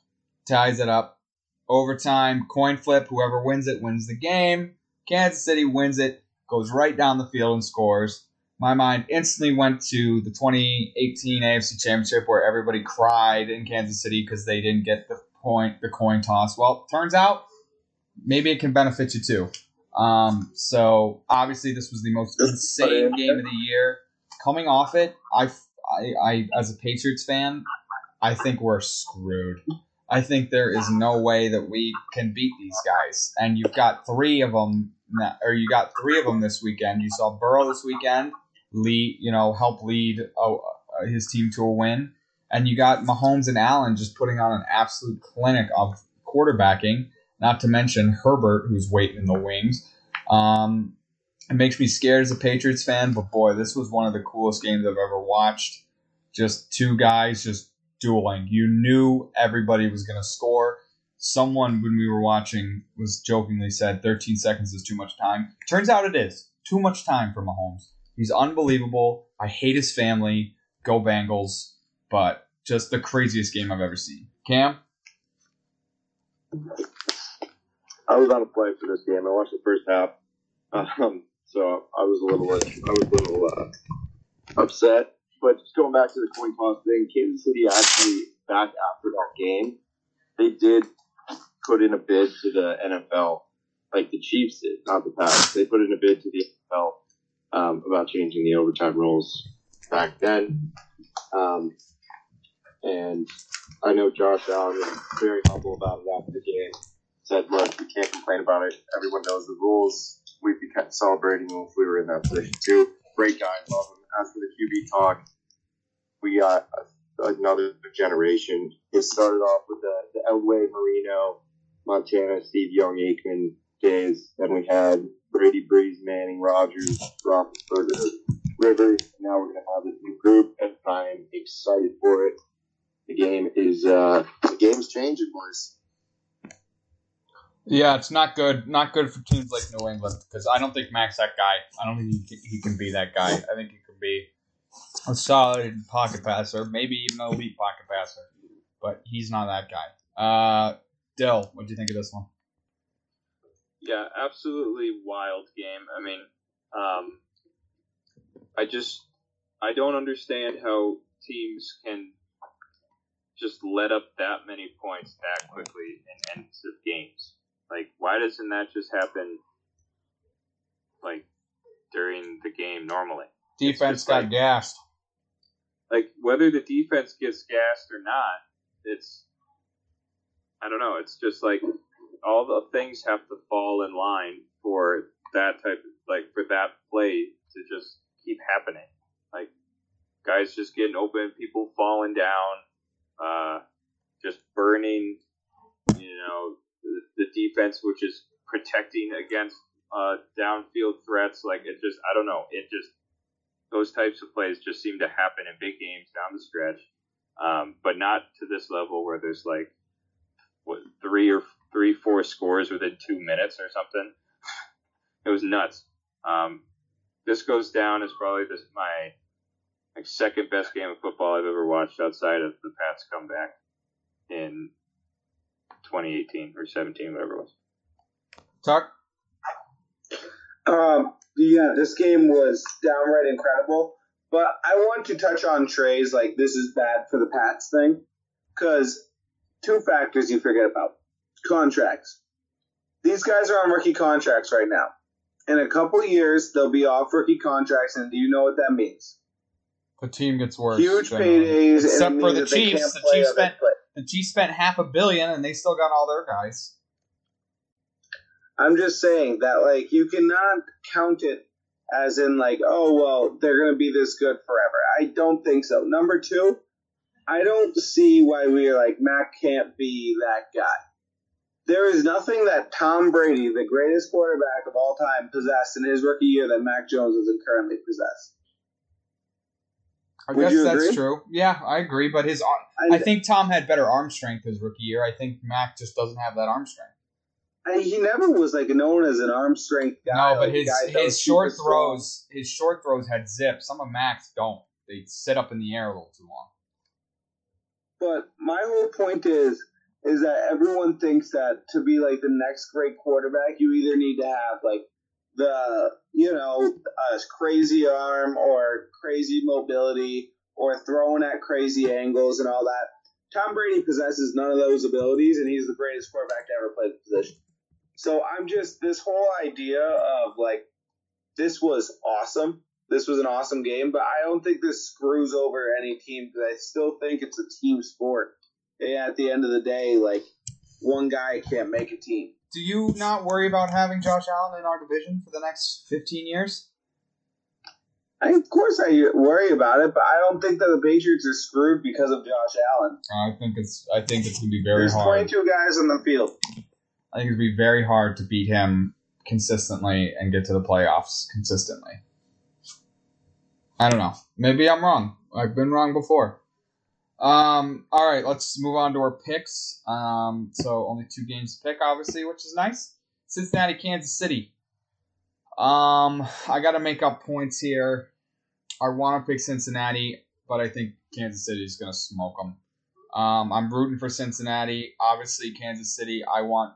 ties it up. Overtime, coin flip, whoever wins it wins the game. Kansas City wins it, goes right down the field and scores. My mind instantly went to the 2018 AFC Championship where everybody cried in Kansas City because they didn't get the point, the coin toss. Well, turns out maybe it can benefit you too. Um, so obviously this was the most insane game of the year. Coming off it, I, I, I as a Patriots fan, I think we're screwed. I think there is no way that we can beat these guys. And you've got three of them, or you got three of them this weekend. You saw Burrow this weekend lead, you know, help lead uh, his team to a win, and you got Mahomes and Allen just putting on an absolute clinic of quarterbacking. Not to mention Herbert, who's waiting in the wings. Um, it makes me scared as a Patriots fan, but boy, this was one of the coolest games I've ever watched. Just two guys just dueling. You knew everybody was going to score. Someone, when we were watching, was jokingly said 13 seconds is too much time. Turns out it is. Too much time for Mahomes. He's unbelievable. I hate his family. Go Bengals. But just the craziest game I've ever seen. Cam? I was on a flight for this game. I watched the first half, um, so I was a little, I was a little uh, upset. But just going back to the coin toss thing, Kansas City actually back after that game, they did put in a bid to the NFL, like the Chiefs did, not the Pats. They put in a bid to the NFL um, about changing the overtime rules back then. Um, and I know Josh Allen was very humble about it after the game. Said, "Look, we can't complain about it. Everyone knows the rules. We'd be celebrating if we were in that position too. Great guy, love him. As for the QB talk, we got another generation. It started off with the, the Elway Marino, Montana, Steve Young, Aikman days. Then we had Brady, Brees, Manning, Rodgers, Roethlisberger, Rivers. Now we're gonna have this new group, and I'm excited for it. The game is uh, the game's changing, boys. Yeah, it's not good. Not good for teams like New England because I don't think Mac's that guy. I don't think he can, he can be that guy. I think he could be a solid pocket passer, maybe even an elite pocket passer, but he's not that guy. Uh, Dill, what do you think of this one? Yeah, absolutely wild game. I mean, um, I just I don't understand how teams can just let up that many points that quickly in ends of games. Like, why doesn't that just happen like during the game normally? Defense got like, gassed. Like whether the defense gets gassed or not, it's I don't know. It's just like all the things have to fall in line for that type of like for that play to just keep happening. Like guys just getting open, people falling down, uh, just burning. You know the, defense, which is protecting against uh, downfield threats. Like it just I don't know. It just those types of plays just seem to happen in big games down the stretch, um, but not to this level where there's like what three or three, four scores within two minutes or something. it was nuts. Um, this goes down as probably this my like second best game of football I've ever watched outside of the Pats comeback in 2018 or 17, whatever it was. Talk. Um, yeah, this game was downright incredible. But I want to touch on Trey's like this is bad for the Pats thing because two factors you forget about contracts. These guys are on rookie contracts right now. In a couple years, they'll be off rookie contracts, and do you know what that means? The team gets worse. Huge generally. paydays, Except for the Chiefs. The Chiefs spent play- the Chiefs spent half a billion, and they still got all their guys. I'm just saying that like you cannot count it as in like oh well they're gonna be this good forever. I don't think so. Number two, I don't see why we're like Mac can't be that guy. There is nothing that Tom Brady, the greatest quarterback of all time, possessed in his rookie year that Mac Jones doesn't currently possess. I Would guess that's agree? true. Yeah, I agree. But his, I, I think Tom had better arm strength his rookie year. I think Mac just doesn't have that arm strength. I, he never was like known as an arm strength guy. No, but his guy that was his short super strong. throws his short throws had zip. Some of Mac's don't. They sit up in the air a little too long. But my whole point is, is that everyone thinks that to be like the next great quarterback, you either need to have like the you know a crazy arm or crazy mobility or throwing at crazy angles and all that. Tom Brady possesses none of those abilities, and he's the greatest quarterback to ever play the position. So I'm just this whole idea of like this was awesome. This was an awesome game, but I don't think this screws over any team because I still think it's a team sport. At the end of the day, like one guy can't make a team. Do you not worry about having Josh Allen in our division for the next 15 years? I, of course, I worry about it, but I don't think that the Patriots are screwed because of Josh Allen. I think it's I think it's gonna be very There's hard. 22 guys on the field. I think it's gonna be very hard to beat him consistently and get to the playoffs consistently. I don't know. Maybe I'm wrong. I've been wrong before. Um, all right, let's move on to our picks. Um, so only two games to pick, obviously, which is nice. Cincinnati, Kansas City. Um, I got to make up points here. I want to pick Cincinnati, but I think Kansas City is going to smoke them. Um, I'm rooting for Cincinnati. Obviously, Kansas City. I want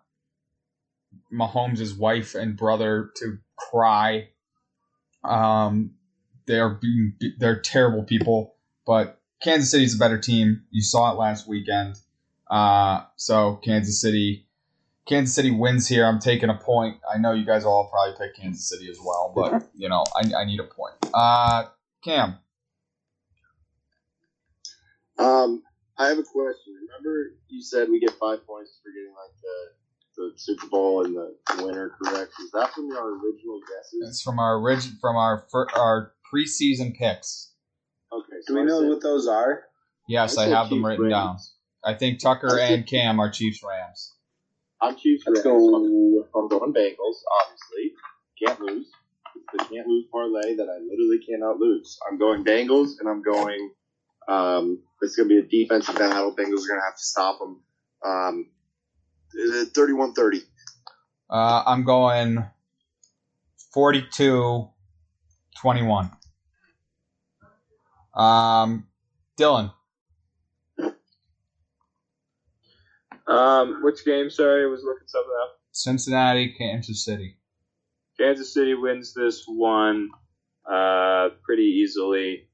Mahomes' wife and brother to cry. Um, they're they're terrible people, but Kansas City's a better team. You saw it last weekend. Uh, so Kansas City, Kansas City wins here. I'm taking a point. I know you guys all probably pick Kansas City as well, but you know I, I need a point. Uh, Cam, Um, I have a question. Remember, you said we get five points for getting like the the Super Bowl and the winner correct. Is that from our original guesses? it's from our origin from our our preseason picks. Okay. Do we know what those are? Yes, I said have them Chiefs written down. I think Tucker I and Cam are Chiefs Rams. I'm Chiefs. Let's Rams. go. I'm, I'm going Bengals. Obviously, can't lose. It's the can't lose parlay that I literally cannot lose. I'm going Bengals, and I'm going. Um, it's going to be a defensive battle. Bengals are going to have to stop them. Um, 31-30. Uh, I'm going 42 21. Um, Dylan, Um, which game? Sorry, I was looking something up. Cincinnati, Kansas City. Kansas City wins this one uh, pretty easily.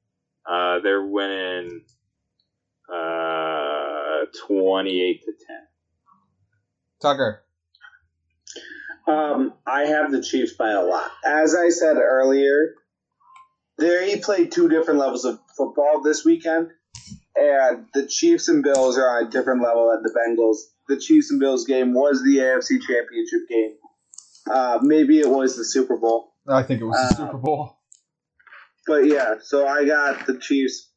Uh, they're winning uh, 28 to 10. Tucker, Um, I have the Chiefs by a lot. As I said earlier, they played two different levels of football this weekend, and the Chiefs and Bills are on a different level than the Bengals. The Chiefs and Bills game was the AFC Championship game. Uh, maybe it was the Super Bowl, I think it was the Uh, Super Bowl. but yeah. So I got the Chiefs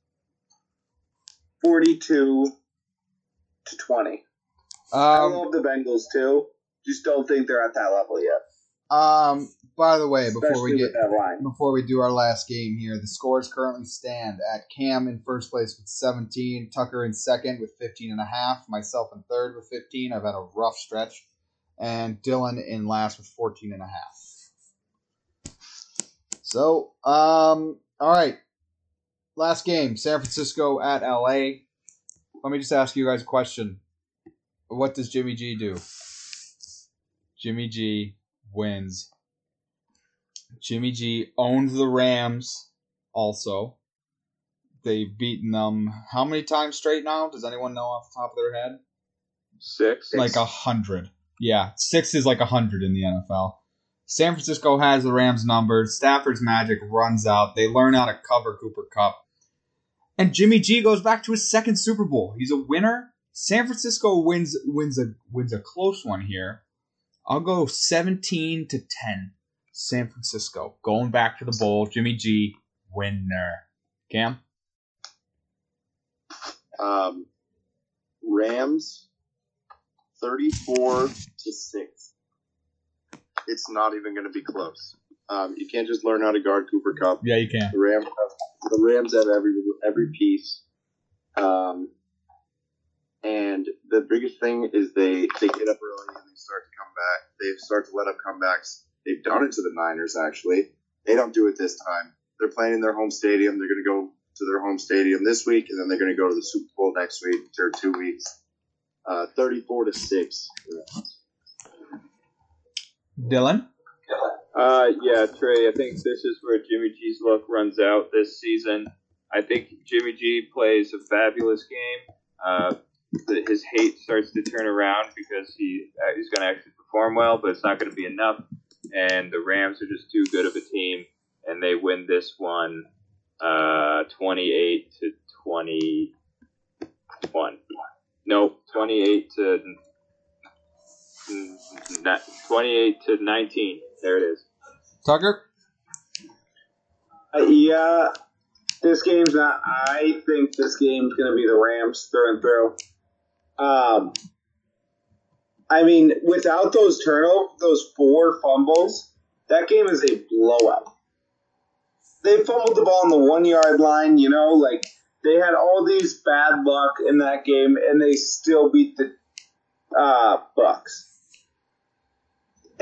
forty-two to twenty. I Um, love the Bengals too. Just don't think they're at that level yet. um, by the way, before Especially we get before we do our last game here, the scores currently stand at Cam in first place with 17, Tucker in second with 15 and a half, myself in third with 15. I've had a rough stretch, and Dylan in last with 14 and a half. So, um, all right. Last game, San Francisco at LA. Let me just ask you guys a question. What does Jimmy G do? Jimmy G wins Jimmy G owned the Rams also. They've beaten them how many times straight now? Does anyone know off the top of their head? Six. Like a hundred. Yeah, six is like a hundred in the NFL. San Francisco has the Rams numbered. Stafford's magic runs out. They learn how to cover Cooper Kupp. And Jimmy G goes back to his second Super Bowl. He's a winner. San Francisco wins wins a wins a close one here. I'll go 17 to 10. San Francisco going back to the bowl. Jimmy G winner. Cam? Um, Rams, thirty-four to six. It's not even going to be close. Um, you can't just learn how to guard Cooper Kupp. Yeah, you can. The Rams have, the Rams have every every piece. Um, and the biggest thing is they they get up early and they start to come back. they start to let up comebacks. They've done it to the Niners, actually. They don't do it this time. They're playing in their home stadium. They're going to go to their home stadium this week, and then they're going to go to the Super Bowl next week or two weeks. Uh, 34 to 6. Dylan? Uh, yeah, Trey. I think this is where Jimmy G's luck runs out this season. I think Jimmy G plays a fabulous game. Uh, the, his hate starts to turn around because he uh, he's going to actually perform well, but it's not going to be enough. And the Rams are just too good of a team, and they win this one, uh, twenty-eight to twenty-one. No, twenty-eight to twenty-eight to nineteen. There it is. Tucker? Uh, yeah, this game's not. I think this game's going to be the Rams through and through. Um, I mean, without those turnovers, those four fumbles, that game is a blowout. They fumbled the ball on the one yard line, you know, like they had all these bad luck in that game, and they still beat the uh, Bucks.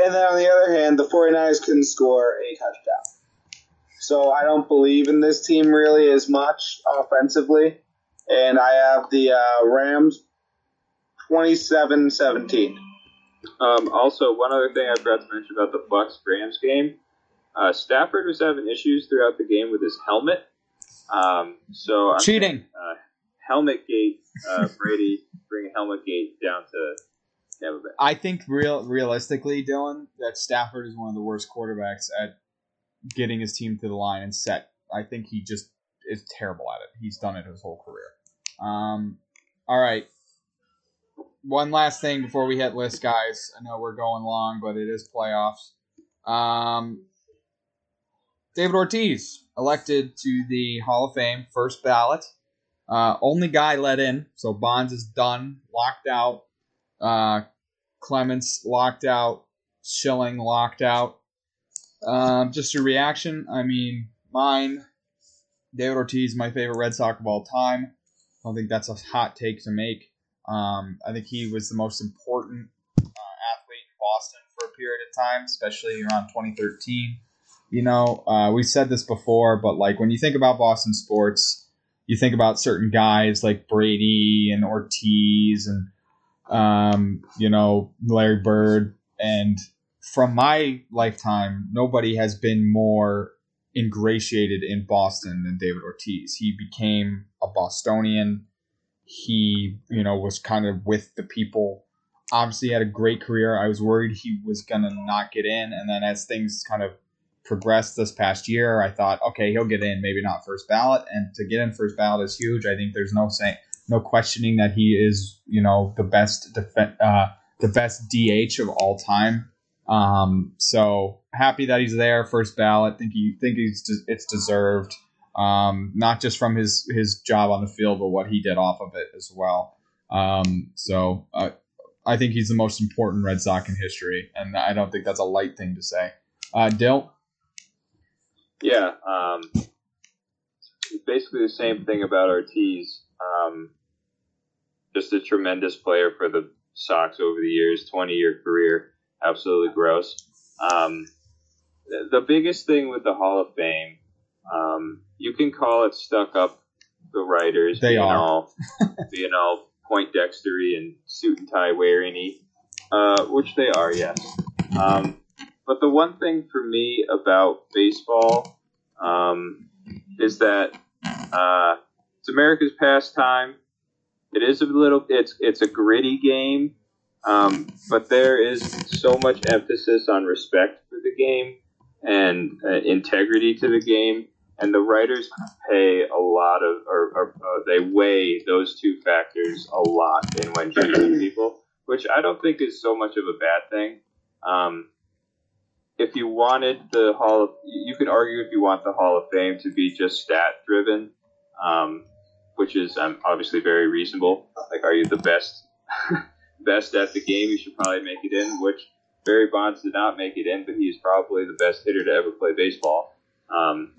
And then on the other hand, the 49ers couldn't score a touchdown. So I don't believe in this team really as much offensively. And I have the uh, Rams 27 17. Um, also, one other thing I forgot to mention about the Bucks Rams game. Uh, Stafford was having issues throughout the game with his helmet. Um, so I'm Cheating. uh, helmet gate, uh, Brady bringing helmet gate down to Tampa Bay. I think real realistically, Dylan, that Stafford is one of the worst quarterbacks at getting his team to the line and set. I think he just is terrible at it. He's done it his whole career. Um, all right. One last thing before we hit list, guys. I know we're going long, but it is playoffs. Um, David Ortiz elected to the Hall of Fame, first ballot. Uh, only guy let in, so Bonds is done, locked out. Uh, Clemens locked out. Schilling locked out. Um, just your reaction. I mean, mine. David Ortiz, my favorite Red Sox of all time. I don't think that's a hot take to make. Um, I think he was the most important uh, athlete in Boston for a period of time, especially around 2013. You know, uh, we said this before, but like when you think about Boston sports, you think about certain guys like Brady and Ortiz and um, you know, Larry Bird. And from my lifetime, nobody has been more ingratiated in Boston than David Ortiz. He became a Bostonian. He, you know, was kind of with the people. Obviously, had a great career. I was worried he was to not get in. And then as things kind of progressed this past year, I thought, okay, he'll get in, maybe not first ballot. And to get in first ballot is huge. I think there's no saying no questioning that he is, you know, the best def- uh, the best DH of all time. Um, so happy that he's there, first ballot. Think he think he's it's deserved, um, not just from his his job on the field, but what he did off of it as well. Um, so uh, I think he's the most important Red Sox in history, and I don't think that's a light thing to say. Uh, Dill, Yeah, um, basically the same thing about Ortiz. Um, just a tremendous player for the Sox over the years, 20 year career. Absolutely gross. Um, the, the biggest thing with the Hall of Fame, um, you can call it stuck up the writers They being are. all being all point dextery and suit and tie wearing uh, which they are, yes. Um, but the one thing for me about baseball um, is that uh, it's America's pastime. It is a little. It's it's a gritty game, um, but there is so much emphasis on respect for the game and uh, integrity to the game, and the writers pay a lot of, or, or uh, they weigh those two factors a lot in when choosing people, which I don't think is so much of a bad thing. Um, if you wanted the Hall of, you could argue if you want the Hall of Fame to be just stat driven, um, which is um, obviously very reasonable. Like, are you the best best at the game? You should probably make it in. Which Barry Bonds did not make it in, but he's probably the best hitter to ever play baseball. Um,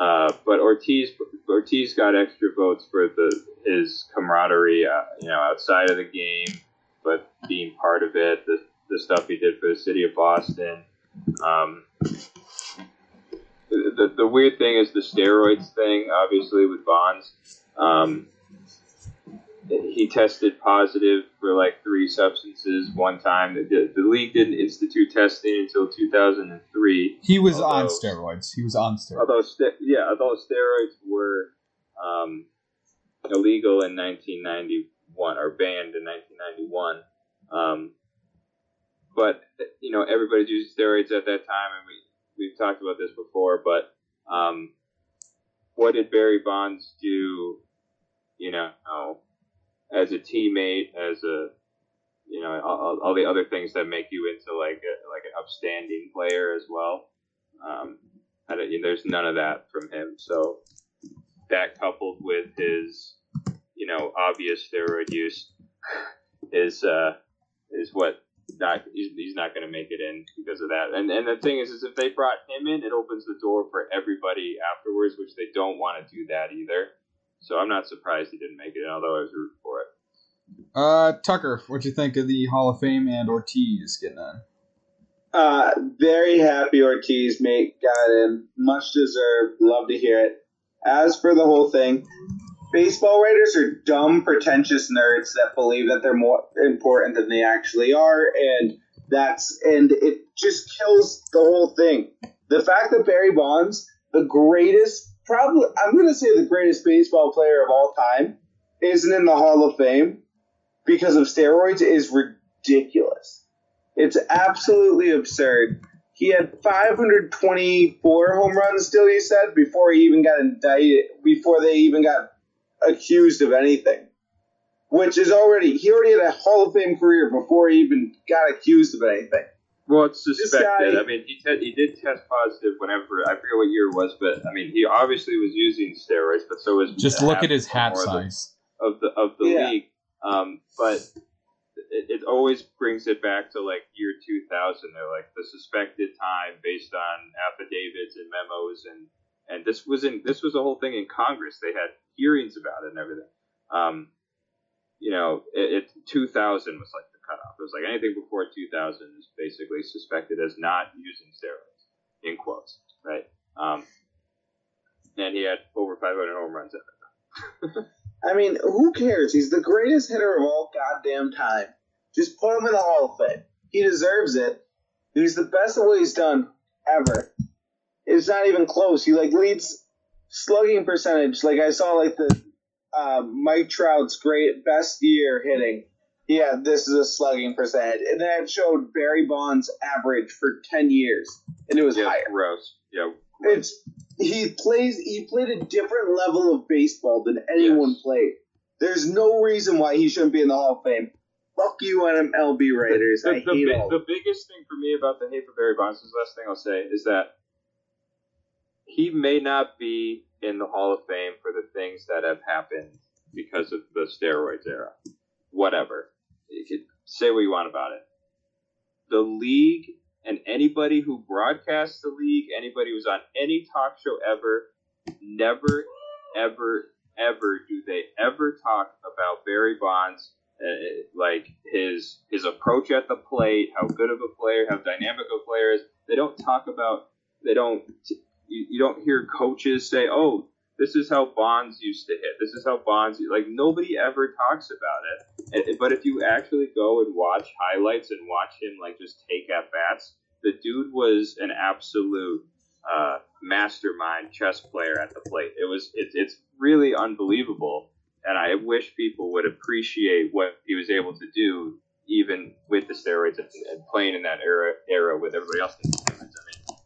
uh, but Ortiz Ortiz got extra votes for the his camaraderie, uh, you know, outside of the game, but being part of it, the the stuff he did for the city of Boston. Um, the, the, weird thing is the steroids thing, obviously, with Bonds. Um, he tested positive for like three substances one time. The, the league didn't institute testing until 2003. He was on steroids. He was on steroids. Although, st- yeah, although steroids were um, illegal in 1991 or banned in 1991, um, but you know everybody's using steroids at that time, and we we've talked about this before. But um, what did Barry Bonds do? You know, as a teammate, as a you know all, all the other things that make you into like a, like an upstanding player as well. Um, I don't, you know, there's none of that from him. So that coupled with his, you know, obvious steroid use is uh, is what not he's, he's not going to make it in because of that. And and the thing is, is if they brought him in, it opens the door for everybody afterwards, which they don't want to do that either. So I'm not surprised he didn't make it in, although I was rooting for it. Uh, Tucker, what'd you think of the Hall of Fame and Ortiz getting in? Uh, very happy Ortiz mate got in. Much deserved. Love to hear it. As for the whole thing, baseball writers are dumb, pretentious nerds that believe that they're more important than they actually are, and that's and it just kills the whole thing. The fact that Barry Bonds, the greatest, probably I'm gonna say the greatest baseball player of all time, isn't in the Hall of Fame because of steroids is ridiculous. It's absolutely absurd. He had 524 home runs still, he said, before he even got indicted, before they even got accused of anything. Which is already, he already had a Hall of Fame career before he even got accused of anything. Well, it's suspected. guy- I mean, he te- he did test positive whenever I forget what year it was, but I mean, he obviously was using steroids, but so was Just look at his hat more of the- size. of the of the Yeah. league. Um, but it, it always brings it back to like year 2000. They're like the suspected time based on affidavits and memos, and and this was in this was a whole thing in Congress. They had hearings about it and everything. Um, you know, it, it 2000 was like the cutoff. It was like anything before 2000 is basically suspected as not using steroids, in quotes, right? Um, and he had over 500 home runs at it. I mean, who cares? He's the greatest hitter of all goddamn time. Just put him in the Hall of Fame. He deserves it. He's the best at what he's done ever. It's not even close. He like leads slugging percentage. Like I saw like the uh, Mike Trout's great best year hitting. Yeah, this is a slugging percentage, and then it showed Barry Bonds' average for ten years, and it was Yeah, higher. gross. Yeah, It's he plays he played a different level of baseball than anyone Yes. played. There's no reason why he shouldn't be in the Hall of Fame. Fuck you, MLB writers. the, I the, bi- all. the biggest thing for me about the hate for Barry Bonds, this last thing I'll say, is that he may not be in the Hall of Fame for the things that have happened because of the steroids era. Whatever. You could say what you want about it. The league and anybody who broadcasts the league, anybody who's on any talk show ever, never, ever, ever do they ever talk about Barry Bonds uh, like his his approach at the plate, how good of a player, how dynamic a player is. They don't talk about. They don't. You, you don't hear coaches say, "Oh, this is how Bonds used to hit. This is how Bonds." Like nobody ever talks about it. But if you actually go and watch highlights and watch him like just take at bats, the dude was an absolute uh, mastermind chess player at the plate. It was. It's it's really unbelievable and I wish people would appreciate what he was able to do, even with the steroids and, and playing in that era era with everybody else. I mean,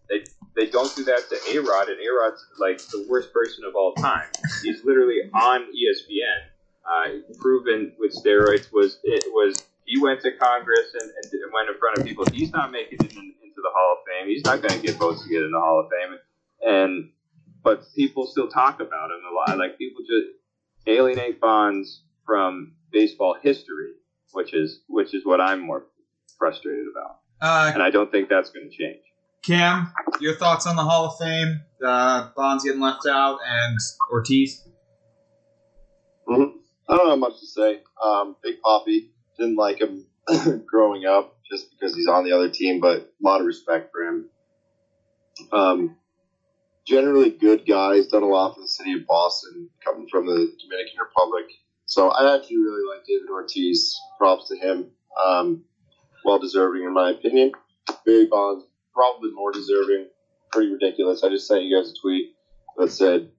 they they don't do that to A Rod, and A Rod's like the worst person of all time. He's literally on ESPN, uh, proven with steroids. Was it was he went to Congress and, and, and went in front of people. He's not making it in, into the Hall of Fame. He's not going to get votes to get in the Hall of Fame, and but people still talk about him a lot. Like people just alienate Bonds from baseball history, which is which is what I'm more frustrated about, Uh, and I don't think that's going to change. Cam, your thoughts on the Hall of Fame? Uh, Bonds getting left out and Ortiz. I don't have much to say. Um, Big Poppy didn't like him growing up. just because he's on the other team, but a lot of respect for him. Um, generally good guy. He's done a lot for the city of Boston, coming from the Dominican Republic. So I actually really like David Ortiz. Props to him. Um, well deserving, in my opinion. Barry Bonds, probably more deserving. Pretty ridiculous. I just sent you guys a tweet that said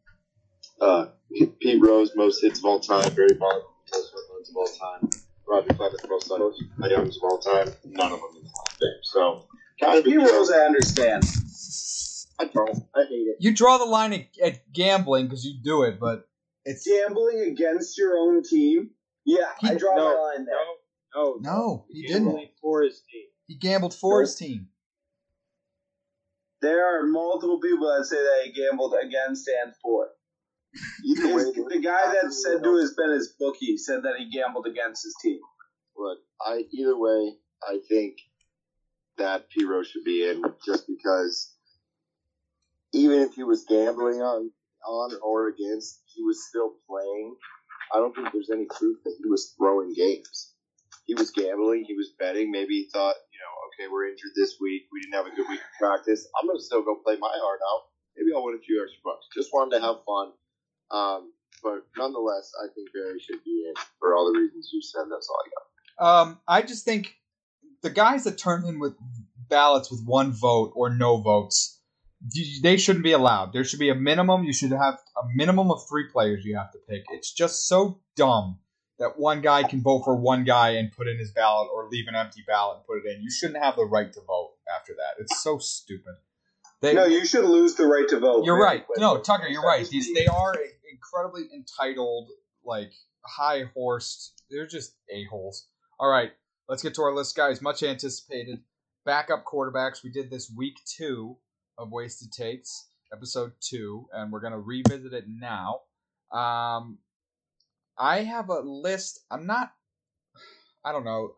uh, Pete Rose, most hits of all time. Barry Bonds, most home runs of all time. Roger Clemens, most Cy Youngs of all time. None of them in the Hall of Fame. So, kind of a Heroes, I understand. I don't. I hate it. You draw the line at, at gambling because you do it, but it's Gambling against your own team? Yeah, He- I draw no, my line there. No, no, no, he He's didn't. for his team. He gambled for his team. There are multiple people that say that he gambled against and for. Either way, the guy that said to his been his bookie said that he gambled against his team. Look, I either way, I think that Piro should be in just because even if he was gambling on on or against, he was still playing. I don't think there's any proof that he was throwing games. He was gambling, he was betting. Maybe he thought, you know, okay, we're injured this week. We didn't have a good week of practice. I'm going to still go play my heart out. Maybe I'll win a few extra bucks. Just wanted to have fun. Um, but nonetheless, I think Barry should be in for all the reasons you said. That's all I got. Um, I just think the guys that turn in with ballots with one vote or no votes, they shouldn't be allowed. There should be a minimum. You should have a minimum of three players you have to pick. It's just so dumb that one guy can vote for one guy and put in his ballot or leave an empty ballot and put it in. You shouldn't have the right to vote after that. It's so stupid. They, No, you should lose the right to vote. you're right. No, Tucker, you're right. These they are incredibly entitled, like high horsed. They're just a holes. All right, let's get to our list, guys. Much anticipated backup quarterbacks. We did this week two of Wasted Takes, episode two, and we're gonna revisit it now. Um, I have a list. I'm not. I don't know.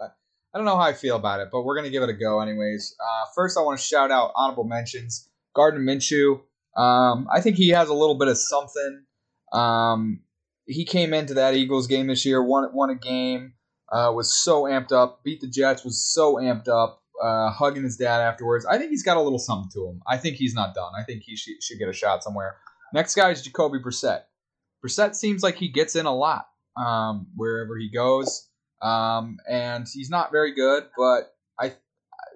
I don't know how I feel about it, but we're gonna give it a go anyways. Uh, first, I want to shout out honorable mentions. Gardner Minshew. Um, I think he has a little bit of something. Um, he came into that Eagles game this year, won won a game, uh, was so amped up, beat the Jets, was so amped up, uh, hugging his dad afterwards. I think he's got a little something to him. I think he's not done. I think he should, should get a shot somewhere. Next guy is Jacoby Brissett. Brissett seems like he gets in a lot um, wherever he goes, um, and he's not very good, but I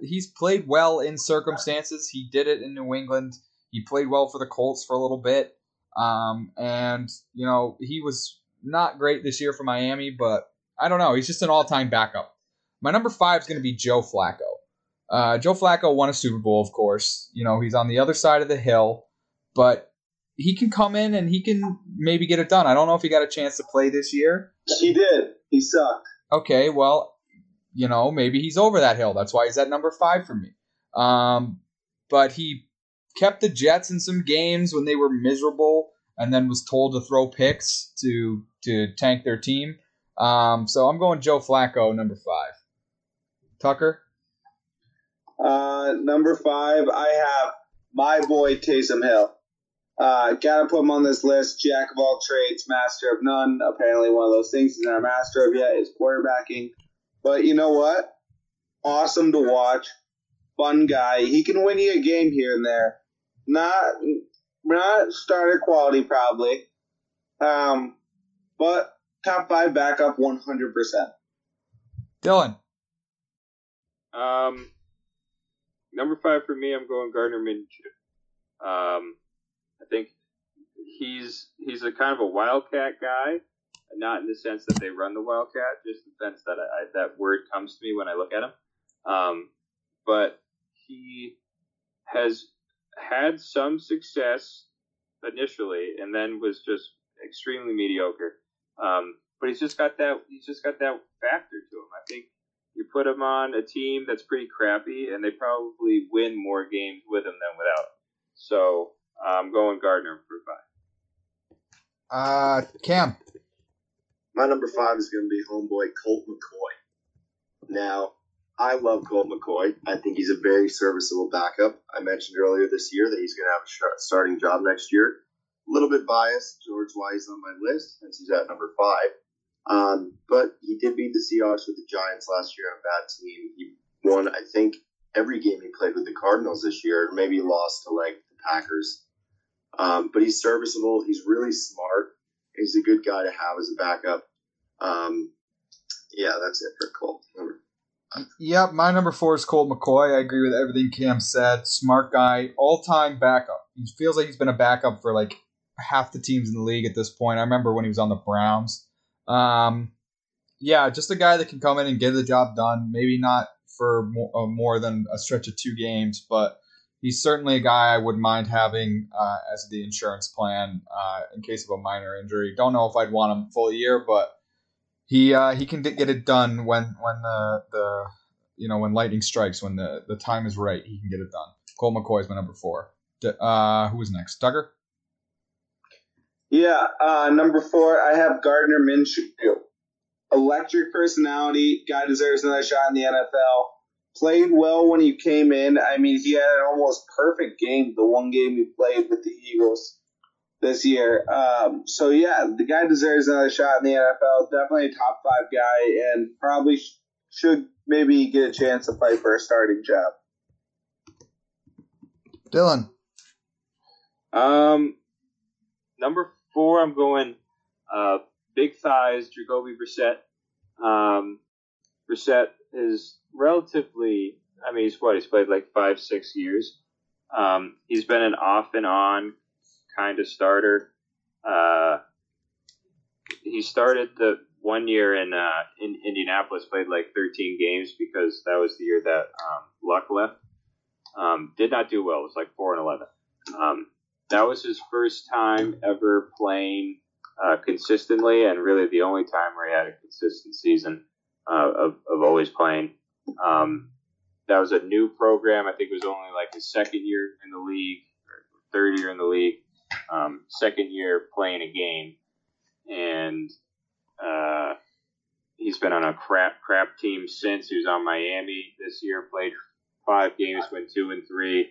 he's played well in circumstances. He did it in New England. He played well for the Colts for a little bit. Um, and, you know, he was not great this year for Miami, but I don't know. He's just an all time backup. My number five is going to be Joe Flacco. Uh, Joe Flacco won a Super Bowl, of course. You know, he's on the other side of the hill, but he can come in and he can maybe get it done. I don't know if he got a chance to play this year. He did. He sucked. Okay, well, you know, maybe he's over that hill. That's why he's at number five for me. Um, but he kept the Jets in some games when they were miserable, and then was told to throw picks to to tank their team. Um, so I'm going Joe Flacco, number five. Tucker. Uh, number five, I have my boy Taysom Hill. Uh, gotta put him on this list. Jack of all trades, master of none. Apparently, one of those things he's not a master of yet is quarterbacking. But you know what? Awesome to watch. Fun guy. He can win you a game here and there. Not not starter quality probably. Um, but top five backup, one hundred percent. Dylan. Um, number five for me, I'm going Gardner Minshew. Um, I think he's he's a kind of a wildcat guy, not in the sense that they run the wildcat, just the sense that I, I, that word comes to me when I look at him. Um, but he has had some success initially, and then was just extremely mediocre. Um, but he's just got that he's just got that factor to him. I think you put him on a team that's pretty crappy, and they probably win more games with him than without. So I'm going Gardner for five. Uh, Cam. My number five is going to be homeboy Colt McCoy. Now, I love Colt McCoy. I think he's a very serviceable backup. I mentioned earlier this year that he's going to have a starting job next year. A little bit biased towards why he's on my list since he's at number five. Um, but he did beat the Seahawks with the Giants last year on a bad team. He won, I think, every game he played with the Cardinals this year. Maybe lost to like the Packers. Um, but he's serviceable. He's really smart. He's a good guy to have as a backup. Um, yeah, that's it for Colt. Yep, my number four is Colt McCoy. I agree with everything Cam said. Smart guy, all time backup. He feels like he's been a backup for like half the teams in the league at this point. I remember when he was on the Browns. Um, yeah, just a guy that can come in and get the job done. Maybe not for more, uh, more than a stretch of two games, but he's certainly a guy I would mind having uh, as the insurance plan uh, in case of a minor injury. Don't know if I'd want him full year, but he uh, he can get it done when when the the you know when lightning strikes when the the time is right. He can get it done. Colt McCoy is my number four. Uh, who was next? Tucker. Yeah, uh, number four, I have Gardner Minshew. Electric personality, guy deserves another shot in the NFL. Played well when he came in. I mean, he had an almost perfect game, the one game he played with the Eagles this year. Um, so yeah, the guy deserves another shot in the NFL. Definitely a top five guy, and probably sh- should maybe get a chance to fight for a starting job. Dylan. Um, number four, I'm going uh, big thighs, Jacoby Brissett. Um, Brissett is relatively, I mean, he's what? He's played like five, six years. Um, he's been an off and on kind of starter. Uh, he started the one year in uh, in Indianapolis, played like 13 games because that was the year that um, Luck left. Um, did not do well. It was like four and 11. Um, that was his first time ever playing uh, consistently, and really the only time where he had a consistent season uh, of, of always playing. Um, that was a new program. I think it was only like his second year in the league, third year in the league, um, second year playing a game, and uh, he's been on a crap crap team since. He was on Miami this year, played five games, went two and three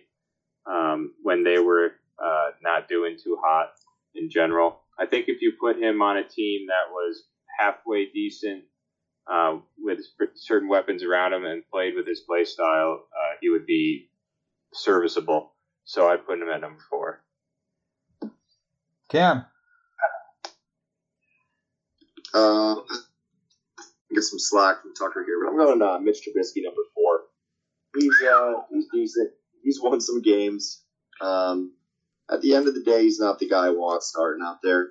um, when they were uh, not doing too hot in general. I think if you put him on a team that was halfway decent uh, with certain weapons around him and played with his play style, uh, he would be serviceable. So I'd put him at number four. Cam. Uh, get some slack from Tucker here, but I'm going uh, Mitch Trubisky number four. He's uh, he's decent. He's won some games. Um, at the end of the day, he's not the guy I want starting out there.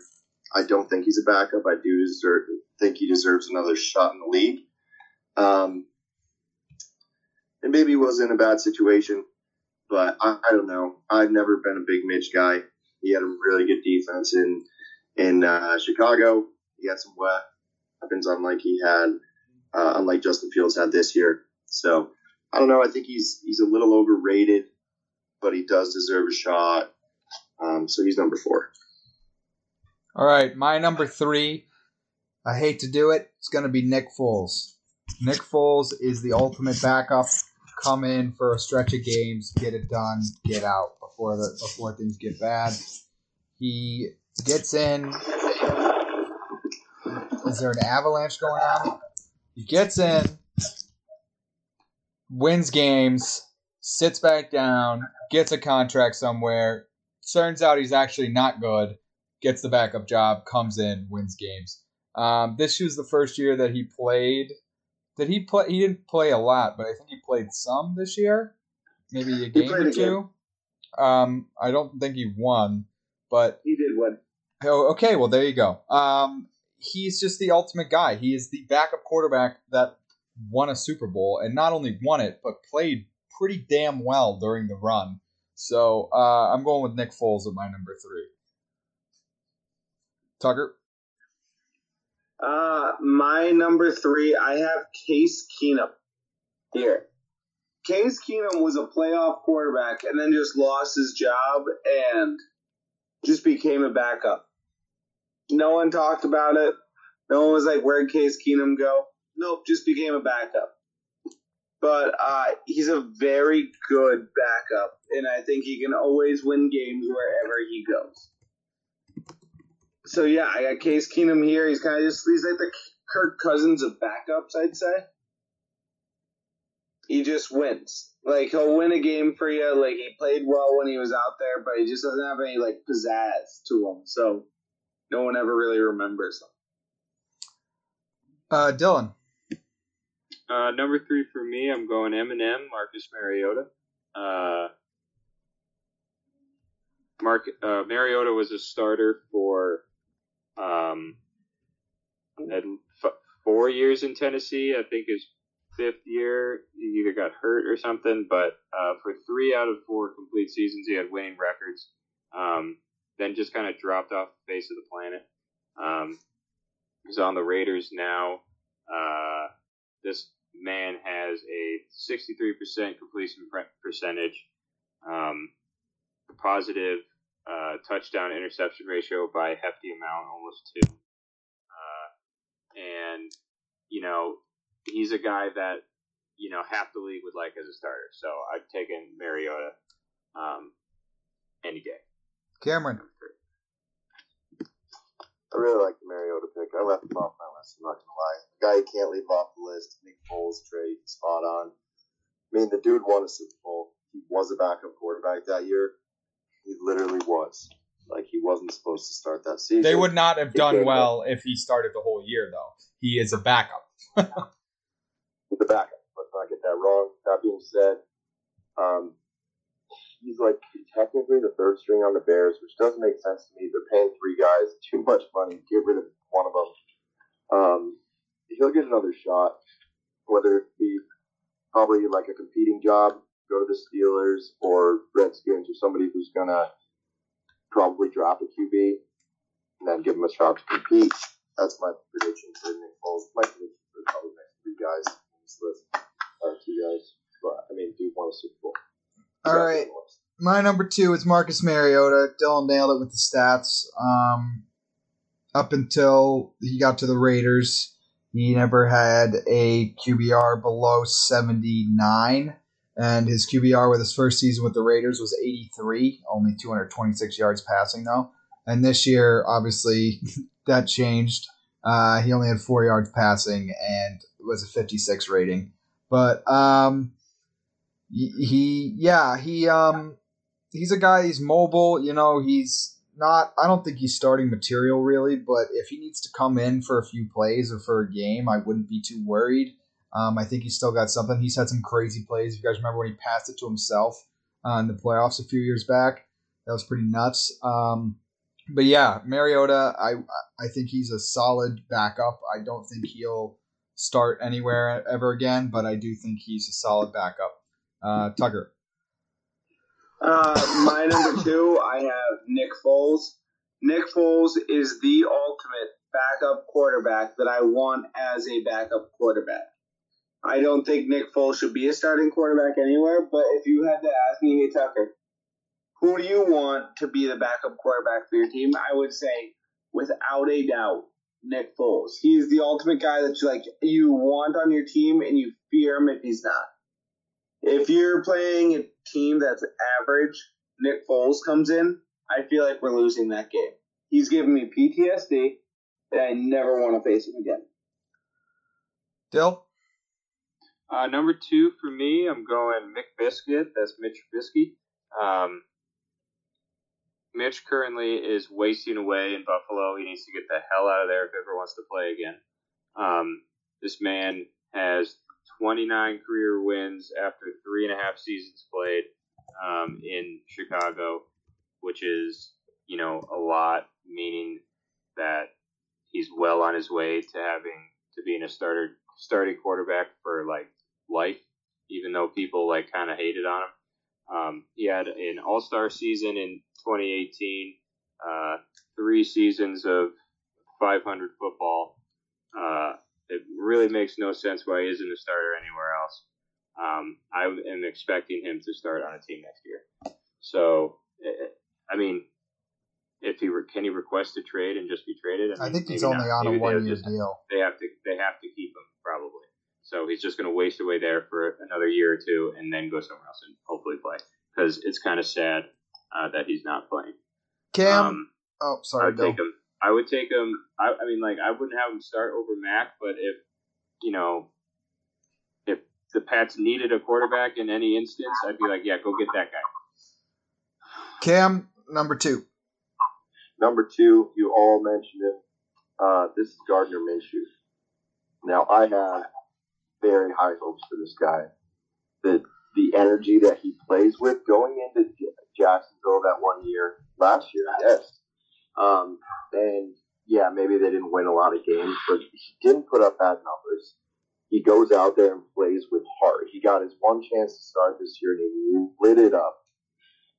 I don't think he's a backup. I do deserve, think he deserves another shot in the league. Um, and maybe he was in a bad situation, but I, I, don't know. I've never been a big Mitch guy. He had a really good defense in in uh, Chicago. He had some weapons, unlike he had, uh, unlike Justin Fields had this year. So I don't know. I think he's he's a little overrated, but he does deserve a shot. Um, so he's number four. All right, my number three. I hate to do it. It's going to be Nick Foles. Nick Foles is the ultimate backup. Come in for a stretch of games, get it done, get out before the before things get bad. He gets in. Is there an avalanche going on? He gets in, wins games, sits back down, gets a contract somewhere. Turns out he's actually not good. Gets the backup job, comes in, wins games. Um, this was the first year that he played. Did he play? He didn't play a lot, but I think he played some this year. Maybe a game or two. Um, I don't think he won, but he did win. Oh, okay. Well, there you go. Um, he's just the ultimate guy. He is the backup quarterback that won a Super Bowl, and not only won it, but played pretty damn well during the run. So uh, I'm going with Nick Foles at my number three. Tucker. Uh, my number three, I have Case Keenum here. Case Keenum was a playoff quarterback and then just lost his job and just became a backup. No one talked about it. No one was like, where'd Case Keenum go? Nope, just became a backup. But uh, he's a very good backup, and I think he can always win games wherever he goes. So yeah, I got Case Keenum here. He's kind of just he's like the Kirk Cousins of backups, I'd say. he just wins. Like he'll win a game for you. Like he played well when he was out there, but he just doesn't have any like pizzazz to him. So no one ever really remembers him. Uh, Dylan. Uh, number three for me, I'm going Eminem, Marcus Mariota. Uh, Mark uh, Mariota was a starter for um, f- four years in Tennessee. I think his fifth year he either got hurt or something, but uh, for three out of four complete seasons, he had winning records. Um, then just kind of dropped off the face of the planet. Um, he's on the Raiders now. Uh, this man has a 63% completion percentage, um, positive uh, touchdown interception ratio by a hefty amount, almost two. Uh, and, you know, he's a guy that, you know, half the league would like as a starter. So I've taken Mariota um, any day. Cameron. I really like the Mariota pick. I left him off my list. I'm not gonna lie. The guy you can't leave off the list. Nick Foles trade spot on. I mean, the dude won a Super Bowl. He was a backup quarterback that year. He literally was. Like he wasn't supposed to start that season. They would not have done well if he started the whole year, though. He is a backup. He's a backup. Let's not get that wrong. That being said, um, he's like technically the third string on the Bears, which doesn't make sense to me. They're paying three guys too much money. Get rid of one of them. Um, he'll get another shot, whether it be probably like a competing job, go to the Steelers or Redskins or somebody who's gonna probably drop a QB and then give him a shot to compete. That's my prediction for Nick Foles. My prediction for probably the next three guys on this list are two guys. But I mean, dude won a Super Bowl. All right. My number two is Marcus Mariota. Dylan nailed it with the stats. Um, up until he got to the Raiders, he never had a QBR below 79. And his QBR with his first season with the Raiders was 83, only 226 yards passing, though. And this year, obviously, that changed. Uh, he only had four yards passing and was a 56 rating. But um, he, yeah, he um, he's a guy. He's mobile. You know, he's not. I don't think he's starting material really, but if he needs to come in for a few plays or for a game, I wouldn't be too worried. Um, I think he's still got something. He's had some crazy plays. If you guys remember when he passed it to himself uh, in the playoffs a few years back, that was pretty nuts. Um, but yeah, Mariota, I I think he's a solid backup. I don't think he'll start anywhere ever again, but I do think he's a solid backup. Uh, Tucker. Uh, my number two, I have Nick Foles. Nick Foles is the ultimate backup quarterback that I want as a backup quarterback. I don't think Nick Foles should be a starting quarterback anywhere, but if you had to ask me, hey Tucker, who do you want to be the backup quarterback for your team? I would say, without a doubt, Nick Foles. He's the ultimate guy that you like you want on your team and you fear him if he's not. If you're playing a team that's average, Nick Foles comes in, I feel like we're losing that game. He's giving me PTSD, and I never want to face him again. Dill? Uh, number two for me, I'm going Mick Biscuit. That's Mitch Trubisky. Um, Mitch currently is wasting away in Buffalo. He needs to get the hell out of there if he ever wants to play again. Um, this man has 29 career wins after three and a half seasons played um, in Chicago, which is you know a lot, meaning that he's well on his way to having to being a starter starting quarterback for like life, even though people like kind of hated on him. Um, he had an All Star season in 2018, uh, three seasons of 500 football. Uh, it really makes no sense why he isn't a starter anywhere else. Um, I am expecting him to start on a team next year. So, eh, I mean, if he re- can he request a trade and just be traded? I mean, think he's only not. on a Maybe they'll one year just- deal. They have to they have to keep him probably. So he's just going to waste away there for another year or two, and then go somewhere else and hopefully play. Because it's kind of sad uh, that he's not playing. Cam? Um, oh, sorry. I would Dill. take him. I would take him. I, I mean, like I wouldn't have him start over Mac, but if you know, if the Pats needed a quarterback in any instance, I'd be like, yeah, go get that guy. Cam, number two. Number two, you all mentioned him. Uh, this is Gardner Minshew. Now, I have very high hopes for this guy. The the energy that he plays with going into Jacksonville that one year last year, yes. Um, and yeah, maybe they didn't win a lot of games, but he didn't put up bad numbers. He goes out there and plays with heart. He got his one chance to start this year and he lit it up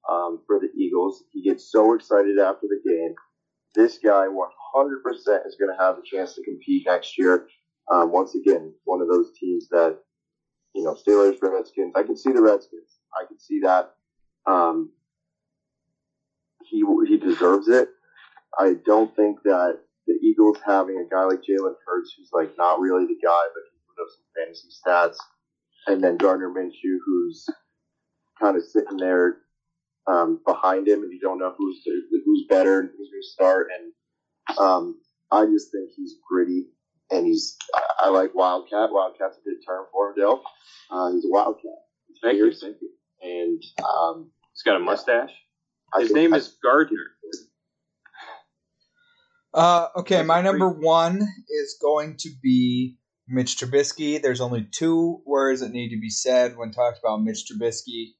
um, for the Eagles. He gets so excited after the game. This guy 100% is going to have a chance to compete next year. Um, once again, one of those teams that, you know, Steelers, Redskins. I can see the Redskins. I can see that. Um, he he deserves it. I don't think that the Eagles having a guy like Jalen Hurts, who's like not really the guy, but he put up some fantasy stats, and then Gardner Minshew, who's kind of sitting there um, behind him, and you don't know who's who's better who's going to start. And um, I just think he's gritty, and he's I, I like Wildcat. Wildcat's a good term for him, Dale. Uh, he's a Wildcat. He's Thank you, thank you. and um, He's got a mustache. I His think- name I- is Gardner. Uh, okay, my number one is going to be Mitch Trubisky. There's only two words that need to be said when talked about Mitch Trubisky.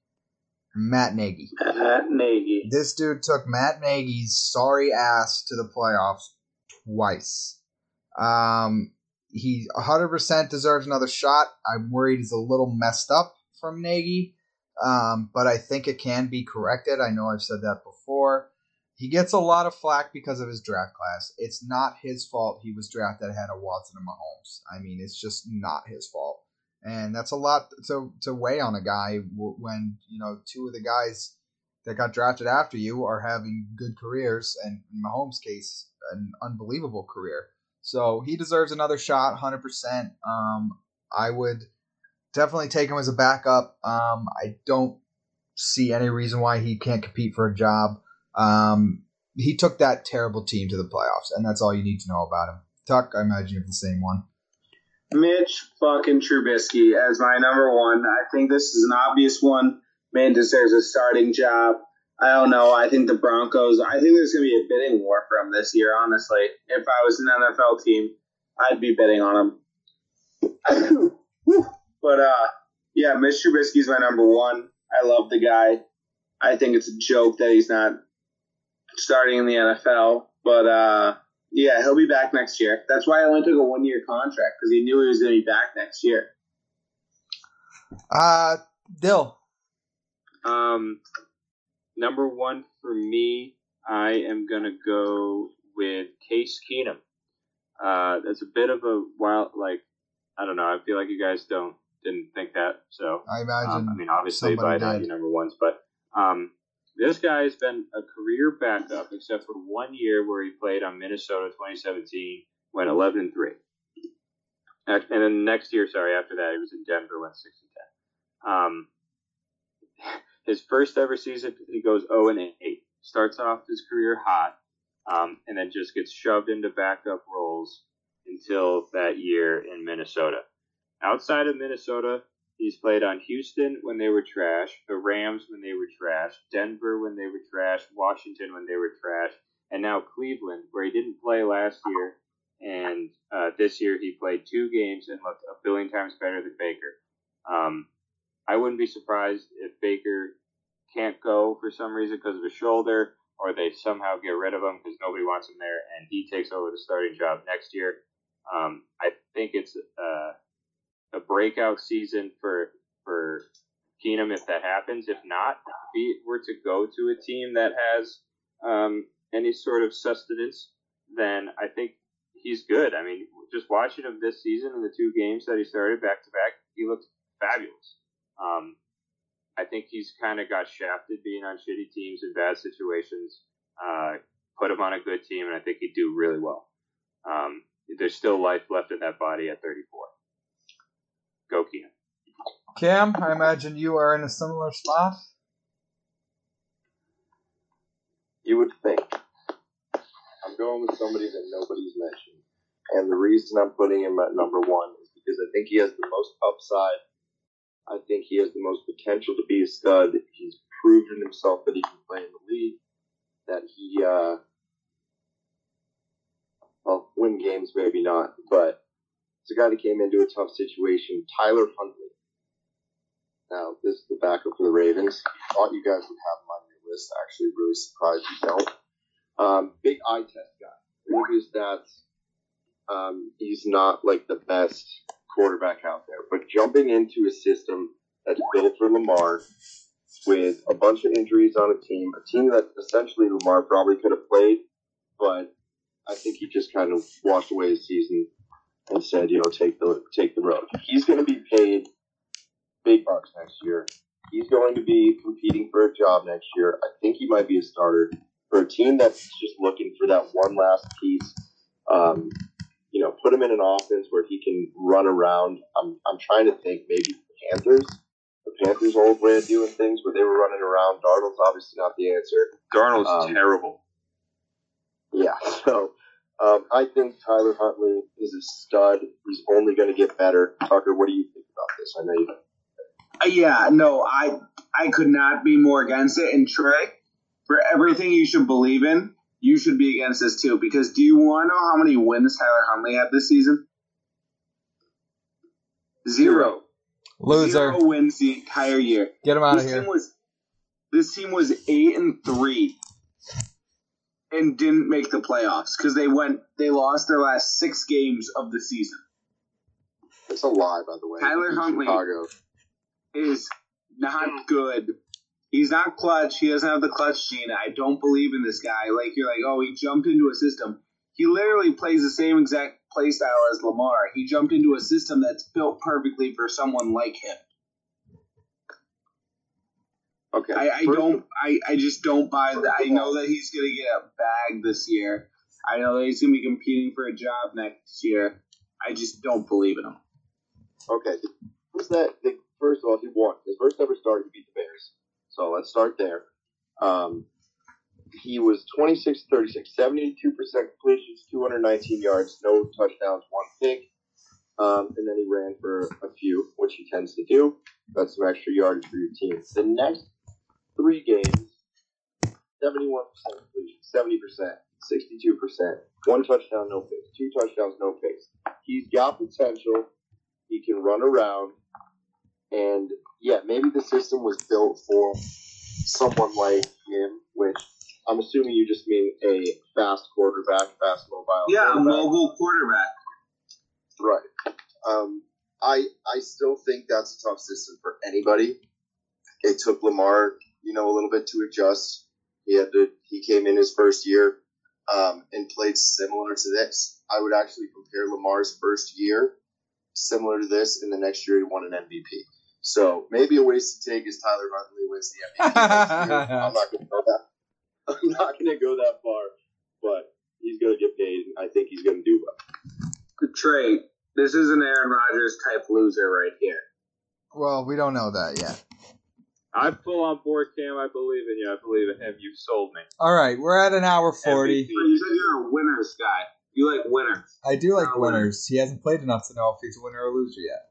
Matt Nagy. Matt Nagy. This dude took Matt Nagy's sorry ass to the playoffs twice. Um, he 100% deserves another shot. I'm worried he's a little messed up from Nagy, um, but I think it can be corrected. I know I've said that before. He gets a lot of flack because of his draft class. It's not his fault he was drafted ahead of Watson and Mahomes. I mean, it's just not his fault and that's a lot to to weigh on a guy when you know two of the guys that got drafted after you are having good careers, and in Mahomes' case, an unbelievable career. So he deserves another shot, hundred percent. Um, I would definitely take him as a backup. Um, I don't see any reason why he can't compete for a job. Um, he took that terrible team to the playoffs, and that's all you need to know about him. Tuck, I imagine you have the same one. Mitch fucking Trubisky as my number one. I think this is an obvious one. Man deserves a starting job. I don't know. I think the Broncos. I think there's going to be a bidding war for him this year. Honestly, if I was an NFL team, I'd be bidding on him. but uh, yeah, Mitch Trubisky's my number one. I love the guy. I think it's a joke that he's not starting in the NFL. But uh, yeah, he'll be back next year. That's why I only took a one year contract because he knew he was going to be back next year. Uh, Dill. Um, number one for me, I am gonna go with Case Keenum. Uh, that's a bit of a wild, like, I don't know. I feel like you guys don't didn't think that, so I imagine. um, I mean, obviously by not number ones, but um, this guy has been a career backup except for one year where he played on Minnesota 2017, went 11 and three, and then next year, sorry, after that he was in Denver, went six and ten. Um, his first ever season, he goes 0 and 8. Starts off his career hot, um, and then just gets shoved into backup roles until that year in Minnesota. Outside of Minnesota, he's played on Houston when they were trash, the Rams when they were trash, Denver when they were trash, Washington when they were trash, and now Cleveland, where he didn't play last year. And uh, this year he played two games and looked a billion times better than Baker. Um, I wouldn't be surprised if Baker can't go for some reason because of his shoulder, or they somehow get rid of him because nobody wants him there, and he takes over the starting job next year. Um, I think it's uh, a breakout season for for Keenum if that happens. If not, if he were to go to a team that has um, any sort of sustenance, then I think he's good. I mean, just watching him this season in the two games that he started back to back, he looked fabulous. Um, I think he's kind of got shafted being on shitty teams in bad situations. Uh, put him on a good team, and I think he'd do really well. Um, there's still life left in that body at 34. Go Keenum. Cam, I imagine you are in a similar spot. You would think. I'm going with somebody that nobody's mentioned. And the reason I'm putting him at number one is because I think he has the most upside I think he has the most potential to be a stud. He's proven himself that he can play in the league, that he, uh, well, win games, maybe not, but it's a guy that came into a tough situation. Tyler Huntley. Now, this is the backup for the Ravens. Thought you guys would have him on your list. Actually, really surprised you don't. Um, big eye test guy. Look at his stats. Um, he's not like the best quarterback out there, but jumping into a system that's built for Lamar with a bunch of injuries on a team, a team that essentially Lamar probably could have played, but I think he just kind of washed away his season and said, you know, take the take the road. He's going to be paid big bucks next year. He's going to be competing for a job next year. I think he might be a starter for a team that's just looking for that one last piece. Um, you know, put him in an offense where he can run around. I'm, I'm trying to think maybe the Panthers, the Panthers' old way of doing things where they were running around. Darnold's obviously not the answer. Darnold's Um, terrible. Yeah, so um, I think Tyler Huntley is a stud. He's only going to get better. Tucker, what do you think about this? I know you. Uh, yeah, no, I I could not be more against it. And Trey, for everything you should believe in, you should be against this too. Because do you want to know how many wins Tyler Huntley had this season? Zero. Loser. Zero wins the entire year. Get him out of this here. team was this team was eight and three and didn't make the playoffs because they went they lost their last six games of the season. It's a lie, by the way. Tyler In Huntley. Chicago. Is not good. He's not clutch. He doesn't have the clutch gene. I don't believe in this guy. Like you're like, oh, he jumped into a system. He literally plays the same exact play style as Lamar. He jumped into a system that's built perfectly for someone like him. Okay. I, I don't. I, I just don't buy that. I know that he's gonna get a bag this year. I know that he's gonna be competing for a job next year. I just don't believe in him. Okay. Who's that? First of all, he won. His first ever start, he beat the Bears. So let's start there. Um, he was 26 36, 72% completions, 219 yards, no touchdowns, one pick. Um, and then he ran for a few, which he tends to do. That's some extra yardage for your team. The next three games 71% completion, 70%, 62%, one touchdown, no picks, two touchdowns, no picks. He's got potential. He can run around. And yeah, maybe the system was built for someone like him, which I'm assuming you just mean a fast quarterback, fast mobile. Yeah, a mobile quarterback. Right. Um, I I still think that's a tough system for anybody. It took Lamar, you know, a little bit to adjust. He had to. He came in his first year um, and played similar to this. I would actually compare Lamar's first year similar to this, and the next year he won an MVP. So maybe a waste to take is Tyler Huntley wins the MVP. I'm not going to go that. I'm not going to go that far, but he's going to get paid. and I think he's going to do well. Trey, this is an Aaron Rodgers type loser right here. well, we don't know that yet. I'm full on board, Cam. I believe in you. I believe in him. You sold me. All right, we're at an hour 40. MVP. You said you're a winners guy. You like winners. I do like Not a winner. winners. He hasn't played enough to know if he's a winner or loser yet.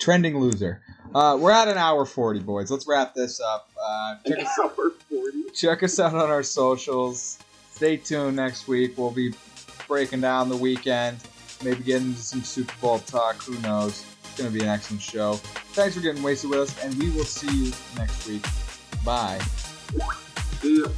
Trending loser. Uh, we're at an hour 40, boys. Let's wrap this up. Uh, check, us, Hour 40. check us out on our socials. Stay tuned next week. We'll be breaking down the weekend, maybe getting into some Super Bowl talk. Who knows? It's going to be an excellent show. Thanks for getting wasted with us, and we will see you next week. Bye. See ya.